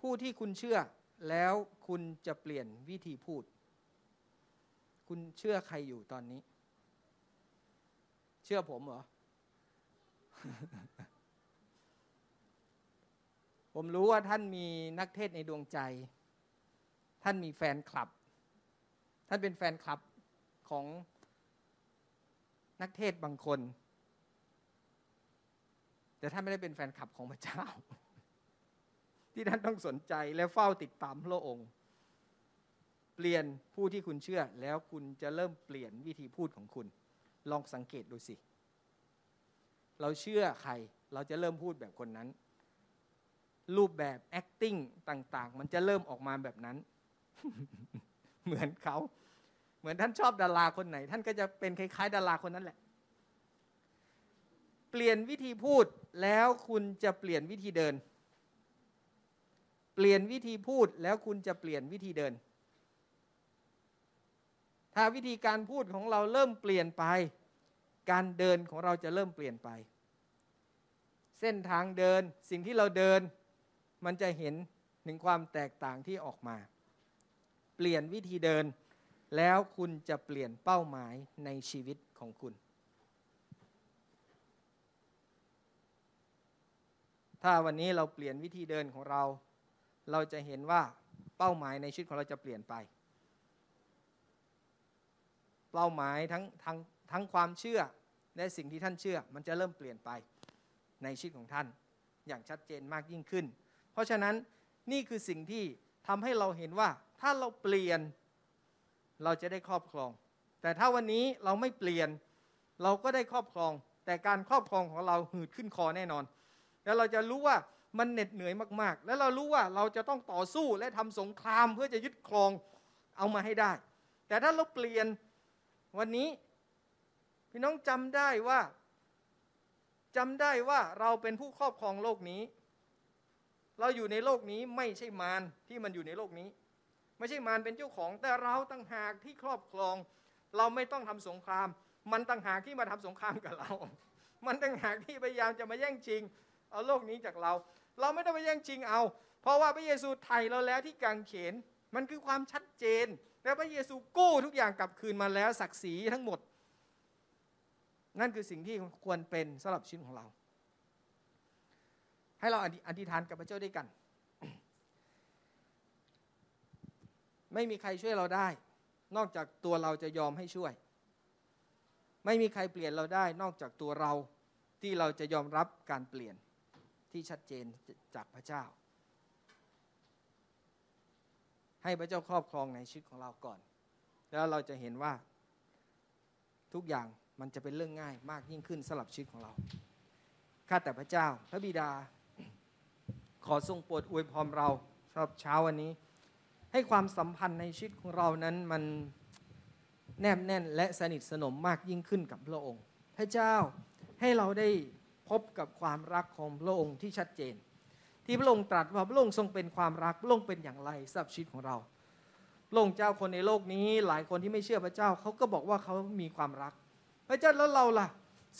ผู้ที่คุณเชื่อ แล้วคุณจะเปลี่ยนวิธีพูด คุณเชื่อใครอยู่ตอนนี้ เชื่อผมเหรอ ผมรู้ว่าท่านมีนักเทศในดวงใจ ท่านมีแฟนคลับ ท่านเป็นแฟนคลับของนักเทศบางคน แต่ท่านไม่ได้เป็นแฟนคลับของพระเจ้า ที่ท่านต้องสนใจและเฝ้าติดตามพระองค์ เปลี่ยนผู้ที่คุณเชื่อ แล้วคุณจะเริ่มเปลี่ยนวิธีพูดของคุณ ลองสังเกตดูสิ เราเชื่อใคร เราจะเริ่มพูดแบบคนนั้น รูปแบบ acting ต่าง ๆ มันจะเริ่มออกมาแบบนั้น เหมือนเขาเหมือนท่านชอบดาราคนไหน ท่านก็จะเป็นคล้าย ๆ ดาราคนนั้นแหละ เปลี่ยนวิธีพูดแล้วคุณจะเปลี่ยนวิธีเดิน เปลี่ยนวิธีพูดแล้วคุณจะเปลี่ยนวิธีเดิน ถ้าวิธีการพูดของเราเริ่มเปลี่ยนไป การเดินของเราจะเริ่มเปลี่ยนไป เส้นทางเดินสิ่งที่เราเดิน มันจะเห็นถึงความแตกต่างที่ออกมา เปลี่ยนวิธีเดิน แล้วคุณจะเปลี่ยนเป้าหมายในชีวิตของคุณ ถ้าวันนี้เราเปลี่ยนวิธีเดินของเรา เราจะเห็นว่าเป้าหมายในชีวิตของเราจะเปลี่ยนไป เป้าหมายทั้งทั้งทั้งความเชื่อและสิ่งที่ท่านเชื่อ มันจะเริ่มเปลี่ยนไปในชีวิตของท่าน อย่างชัดเจนมากยิ่งขึ้น เพราะฉะนั้นนี่คือสิ่งที่ทำให้เราเห็นว่าถ้าเราเปลี่ยนเราจะได้ครอบครอง แต่ถ้าวันนี้เราไม่เปลี่ยนเราก็ได้ครอบครอง แต่การครอบครองของเราหืดขึ้นคอแน่นอน แล้วเราจะรู้ว่า มันเหน็ดเหนื่อยมากๆ แล้วเรารู้ว่าเราจะต้องต่อสู้และทำสงครามเพื่อจะยึดครองเอามาให้ได้ แต่ถ้าเราเปลี่ยนวันนี้ พี่น้องจำได้ว่าจำได้ว่าเราเป็นผู้ครอบครองโลกนี้ เราอยู่ในโลกนี้ไม่ใช่มารที่มันอยู่ในโลกนี้ ไม่ใช่มารเป็นเจ้าของ แต่เราตั้งหากที่ครอบครอง เราไม่ต้องทำสงคราม มันตั้งหากที่มาทำสงครามกับเรา มันตั้งหากที่พยายามจะมาแย่งชิงเอาโลกนี้จากเรา เราไม่ต้ไปแย่งชิงเอา เพราะว่าพระเยซูไถ่เราแล้วที่กางเขน มันคือความชัดเจน และพระเยซูกู้ทุกอย่างกลับคืนมาแล้วศักดิ์ศรีทั้งหมด นั่นคือสิ่งที่ควรเป็นสำหรับชีวิตของเรา ให้เราอธิษฐานกับพระเจ้าด้วยกัน ไม่มีใครช่วยเราได้ นอกจากตัวเราจะยอมให้ช่วย ไม่มีใครเปลี่ยนเราได้ นอกจากตัวเราที่เราจะยอมรับการเปลี่ยน ที่ชัดเจนจากพระเจ้า ให้พระเจ้าครอบครองในชีวิตของเราก่อน แล้วเราจะเห็นว่าทุกอย่างมันจะเป็นเรื่องง่ายมากยิ่งขึ้นสำหรับชีวิตของเรา ข้าแต่พระเจ้า พระบิดา ขอทรงโปรดอวยพรเราสำหรับเช้าวันนี้ ให้ความสัมพันธ์ในชีวิตของเรานั้นมันแนบแน่นและสนิทสนมมากยิ่งขึ้นกับพระองค์ พระเจ้าให้เราได้ พบกับความรักของพระองค์ที่ชัดเจน ที่พระองค์ตรัสว่าพระองค์ทรงเป็นความรักพระองค์เป็นอย่างไรสำหรับชีวิตของเราพระองค์เจ้าคนในโลกนี้ หลายคนที่ไม่เชื่อพระเจ้าเขาก็บอกว่าเขามีความรัก พระเจ้าแล้วเราล่ะ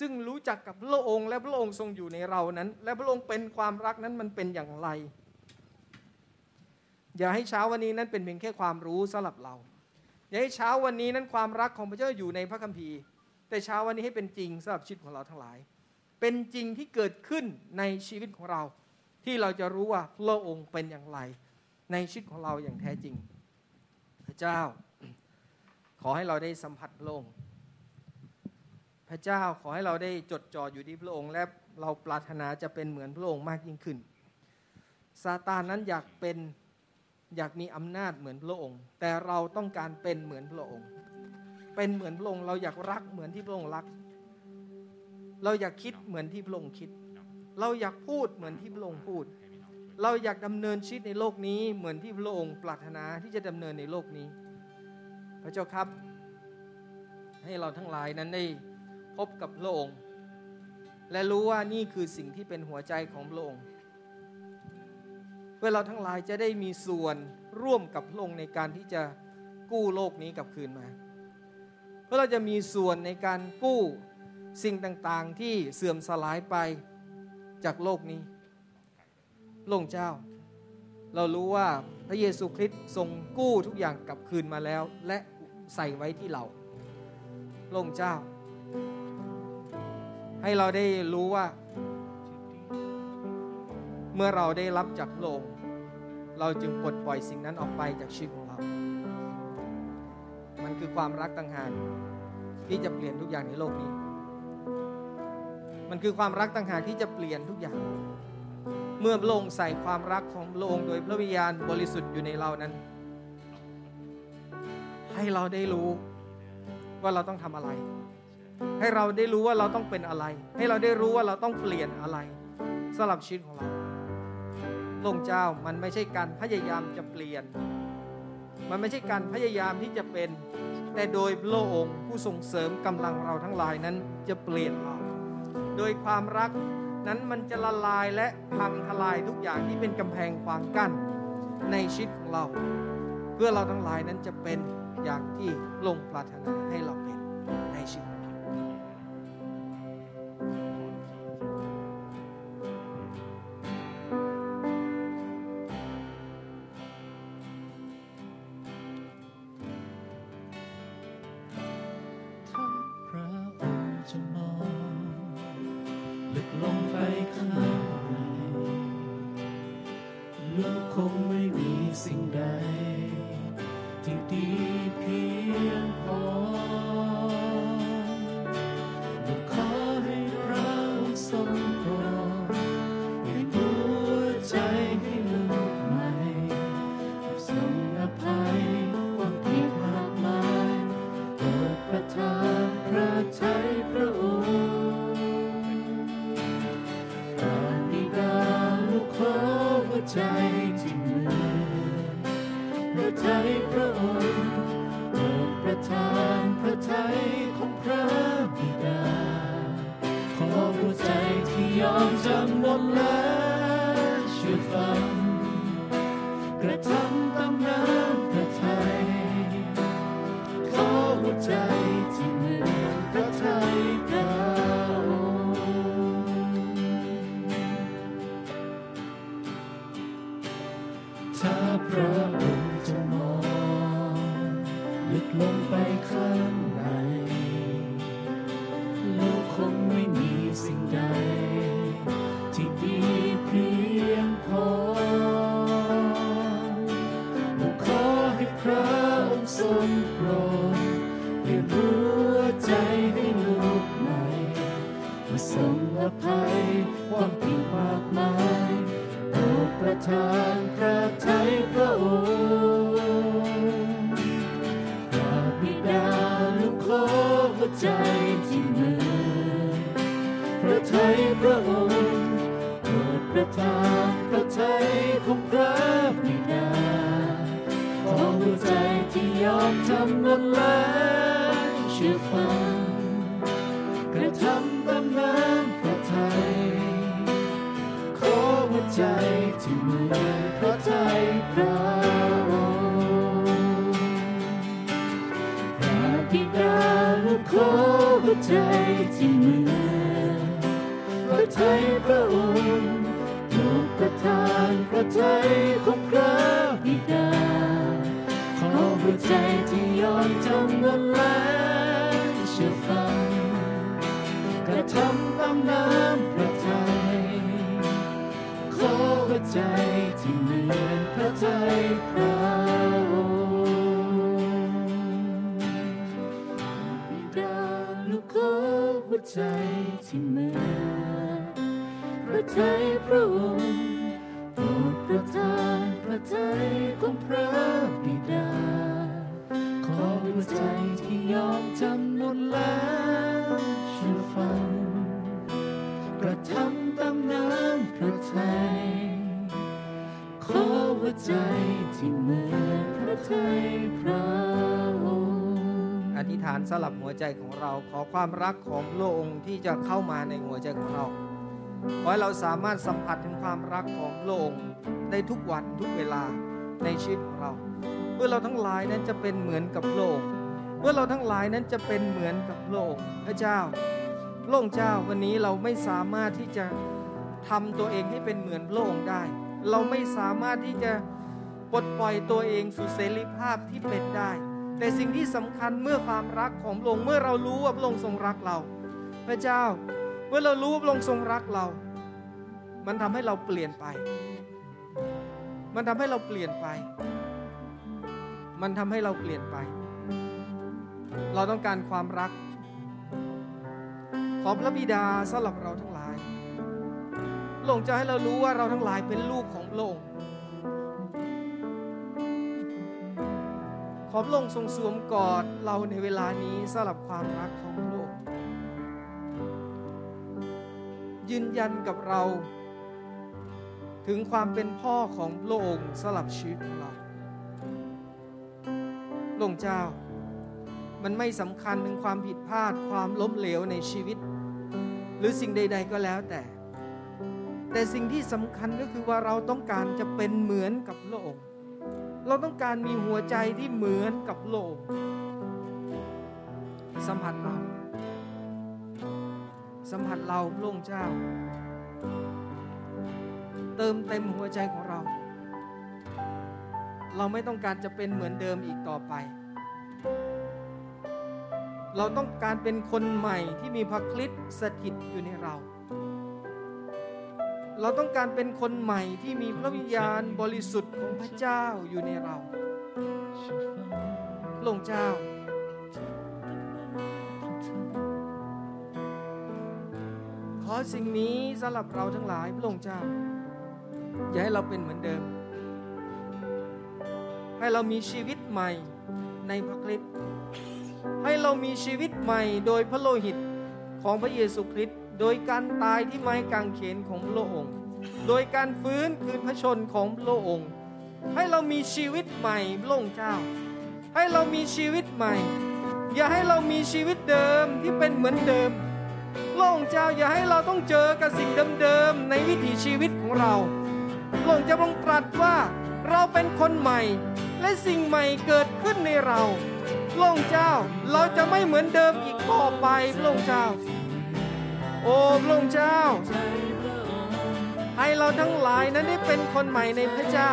ซึ่งรู้จักกับพระองค์และพระองค์ทรงอยู่ในเรานั้น และพระองค์เป็นความรักนั้นมันเป็นอย่างไร อย่าให้เช้าวันนี้นั้นเป็นเพียงแค่ความรู้สำหรับเรา อย่าให้เช้าวันนี้นั้นความรักของพระเจ้าอยู่ในพระคัมภีร์ แต่เช้าวันนี้ให้เป็นจริงสำหรับชีวิตของเราทั้งหลาย เป็นจริงที่เกิดขึ้นในชีวิตของเรา ที่เราจะรู้ว่าพระองค์เป็นอย่างไร ในชีวิตของเราอย่างแท้จริง พระเจ้า ขอให้เราได้สัมผัสพระองค์พระเจ้าขอให้เราได้จดจ่ออยู่ที่พระองค์ และเราปรารถนาจะเป็นเหมือนพระองค์มากยิ่งขึ้นซาตานนั้นอยากเป็นอยากมีอำนาจเหมือนพระองค์ แต่เราต้องการเป็นเหมือนพระองค์ เป็นเหมือนพระองค์เราอยากรักเหมือนที่พระองค์รัก เราอยากคิดเหมือนที่พระองค์คิด เราอยากพูดเหมือนที่พระองค์พูด เราอยากดำเนินชีวิตในโลกนี้ เหมือนที่พระองค์ปรารถนาที่จะดำเนินในโลกนี้ พระเจ้าครับ ให้เราทั้งหลายนั้นได้พบกับพระองค์ และรู้ว่านี่คือสิ่งที่เป็นหัวใจของพระองค์เพื่อเราทั้งหลายจะได้มีส่วนร่วมกับพระองค์ในการที่จะกู้โลกนี้กลับคืนมา เพื่อเราจะมีส่วนในการกู้ สิ่งต่างๆที่เสื่อมสลายไปจากโลกนี้พระองค์เจ้า เรารู้ว่าพระเยซูคริสต์ทรงกู้ทุกอย่างกลับคืนมาแล้ว และใส่ไว้ที่เราพระองค์เจ้า ให้เราได้รู้ว่า เมื่อเราได้รับจากพระองค์เราจึงปลดปล่อยสิ่งนั้นออกไปจากชีวิตของเรา มันคือความรักต่างหากที่จะเปลี่ยนทุกอย่างในโลกนี้ มันคือความรักต่างหากที่จะเปลี่ยนทุกอย่าง เมื่อพระองค์ใส่ความรักของพระองค์โดยพระวิญญาณบริสุทธิ์อยู่ในเรานั้น ให้เราได้รู้ว่าเราต้องทำอะไร ให้เราได้รู้ว่าเราต้องเป็นอะไร ให้เราได้รู้ว่าเราต้องเปลี่ยนอะไรสำหรับชีวิตของเราลงเจ้ามันไม่ใช่การพยายามจะเปลี่ยน มันไม่ใช่การพยายามที่จะเป็น แต่โดยพระองค์ผู้ส่งเสริมกำลังเราทั้งหลายนั้นจะเปลี่ยนเรา โดยความรักนั้นมันจะละลายและพังทลายทุกอย่างที่เป็นกำแพงขวางกั้นในชีวิตของเรา เพื่อเราทั้งหลายนั้นจะเป็นอย่างที่ลงปรารถนาให้เรา ลึกลงไปข้าง ความรักของพระองค์ที่จะเข้ามาในหัวใจของเราขอให้เราสามารถสัมผัสถึงความรักของพระองค์ได้ทุกวันทุกเวลาในชีวิตของเรา เพื่อเราทั้งหลายนั้นจะเป็นเหมือนกับพระองค์เพื่อเราทั้งหลายนั้นจะเป็นเหมือนกับพระองค์พระเจ้าพระองค์เจ้าวันนี้เราไม่สามารถที่จะทำตัวเองให้เป็นเหมือนพระองค์ได้ เราไม่สามารถที่จะปลดปล่อยตัวเองสู่เสรีภาพที่เป็นได้ แต่สิ่งที่สำคัญเมื่อความรักของพระองค์เมื่อเรารู้ว่าพระองค์ทรงรักเรา พระเจ้า เมื่อเรารู้ว่าพระองค์ทรงรักเรา มันทำให้เราเปลี่ยนไป มันทำให้เราเปลี่ยนไป มันทำให้เราเปลี่ยนไป เราต้องการความรัก ขอพระบิดาสำหรับเราทั้งหลายพระองค์จะให้เรารู้ว่าเราทั้งหลายเป็นลูกของพระองค์ อพระองค์ทรงสวมกอดเราในเวลานี้สำหรับความรักของพระองค์ยืนยันกับเรา ถึงความเป็นพ่อของพระองค์สำหรับชีวิตของเราพระองเจ้า มันไม่สำคัญถึงความผิดพลาดความล้มเหลวในชีวิต หรือสิ่งใด ๆก็แล้วแต่ แต่สิ่งที่สำคัญก็คือว่าเราต้องการจะเป็นเหมือนกับพระองค์ เราต้องการมีหัวใจที่เหมือนกับโลก สัมผัสเรา สัมผัสเราพระองค์เจ้า เติมเต็มหัวใจของเรา เราไม่ต้องการจะเป็นเหมือนเดิมอีกต่อไป เราต้องการเป็นคนใหม่ที่มีพระคริสต์สถิตอยู่ในเรา เราต้องการเป็นคนใหม่ที่มีพระวิญญาณบริสุทธิ์ของพระเจ้าอยู่ในเราพระองค์เจ้า ขอสิ่งนี้สำหรับเราทั้งหลายพระองค์เจ้า อย่าให้เราเป็นเหมือนเดิม ให้เรามีชีวิตใหม่ในพระคริสต์ให้เรามีชีวิตใหม่โดยพระโลหิตของพระเยซูคริสต์ โดยการตายที่ไม้กางเขนของพระองค์ โดยการฟื้นคืนพระชนของพระองค์ ให้เรามีชีวิตใหม่พระองค์เจ้า ให้เรามีชีวิตใหม่ อย่าให้เรามีชีวิตเดิมที่เป็นเหมือนเดิมพระองค์เจ้าอย่าให้เราต้องเจอกับสิ่งเดิมๆในวิถีชีวิตของเราพระองค์จะทรงตรัสว่าเราเป็นคนใหม่ และสิ่งใหม่เกิดขึ้นในเราพระองค์เจ้าเราจะไม่เหมือนเดิมอีกต่อไปพระองค์เจ้า โอ้พระองค์เจ้า ให้เราทั้งหลายนั้นได้เป็นคนใหม่ในพระเจ้า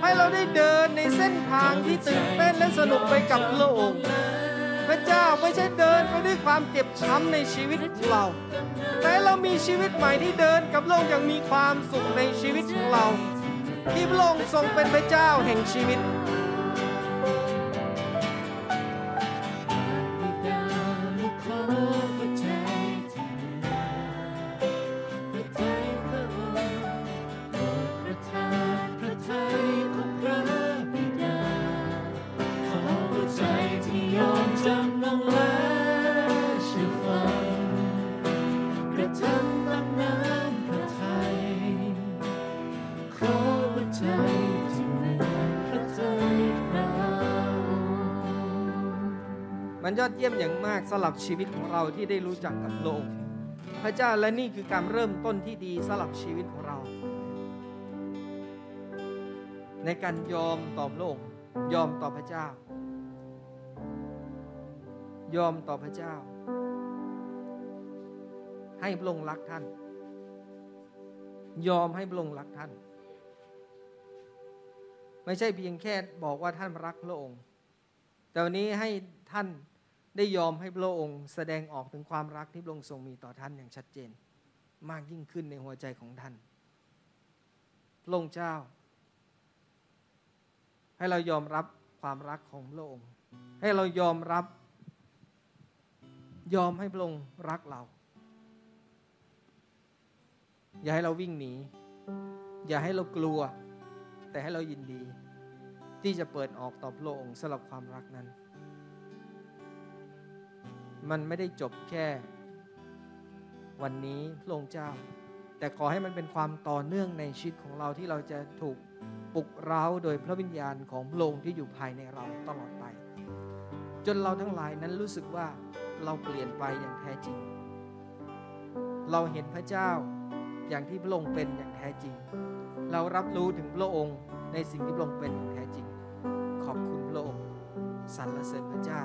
ให้เราได้เดินในเส้นทางที่ตื่นเต้นและสนุกไปกับพระองค์พระเจ้าไม่ใช่เดินไปด้วยความเจ็บช้ำในชีวิตของเรา แต่เรามีชีวิตใหม่ที่เดินกับพระองค์อย่างมีความสุขในชีวิตของเรา ที่พระองค์ทรงเป็นพระเจ้าแห่งชีวิต ยอดเยี่ยมอย่างมากสำหรับชีวิตของเราที่ได้รู้จักกับพระองค์พระเจ้าและนี่คือการเริ่มต้นที่ดีสำหรับชีวิตของเรา ในการยอมต่อพระองค์ยอมต่อพระเจ้า ยอมต่อพระเจ้า ให้พระองค์รักท่าน ยอมให้พระองค์รักท่าน ไม่ใช่เพียงแค่บอกว่าท่านรักพระองค์แต่วันนี้ให้ท่าน ได้ยอมให้พระองค์แสดงออกถึงความรักที่พระองค์ทรงมีต่อท่านอย่างชัดเจน มากยิ่งขึ้นในหัวใจของท่านพระองค์เจ้า ให้เรายอมรับความรักของพระองค์ ให้เรายอมรับ ยอมให้พระองค์รักเรา อย่าให้เราวิ่งหนี อย่าให้เรากลัว แต่ให้เรายินดี ที่จะเปิดออกต่อพระองค์สำหรับความรักนั้น มันไม่ได้จบแค่ วันนี้พระองค์เจ้า แต่ขอให้มันเป็นความต่อเนื่องในชีวิตของเราที่เราจะถูกปลุกเร้าโดยพระวิญญาณของพระองค์ที่อยู่ภายในเราตลอดไป จนเราทั้งหลายนั้นรู้สึกว่าเราเปลี่ยนไปอย่างแท้จริง เราเห็นพระเจ้าอย่างที่พระองค์เป็นอย่างแท้จริง เรารับรู้ถึงพระองค์ในสิ่งที่พระองค์เป็นอย่างแท้จริง ขอบคุณพระองค์สรรเสริญพระเจ้า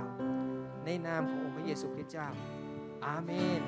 ในนามของ ระเยซูคริสต์เจ้า อาเมน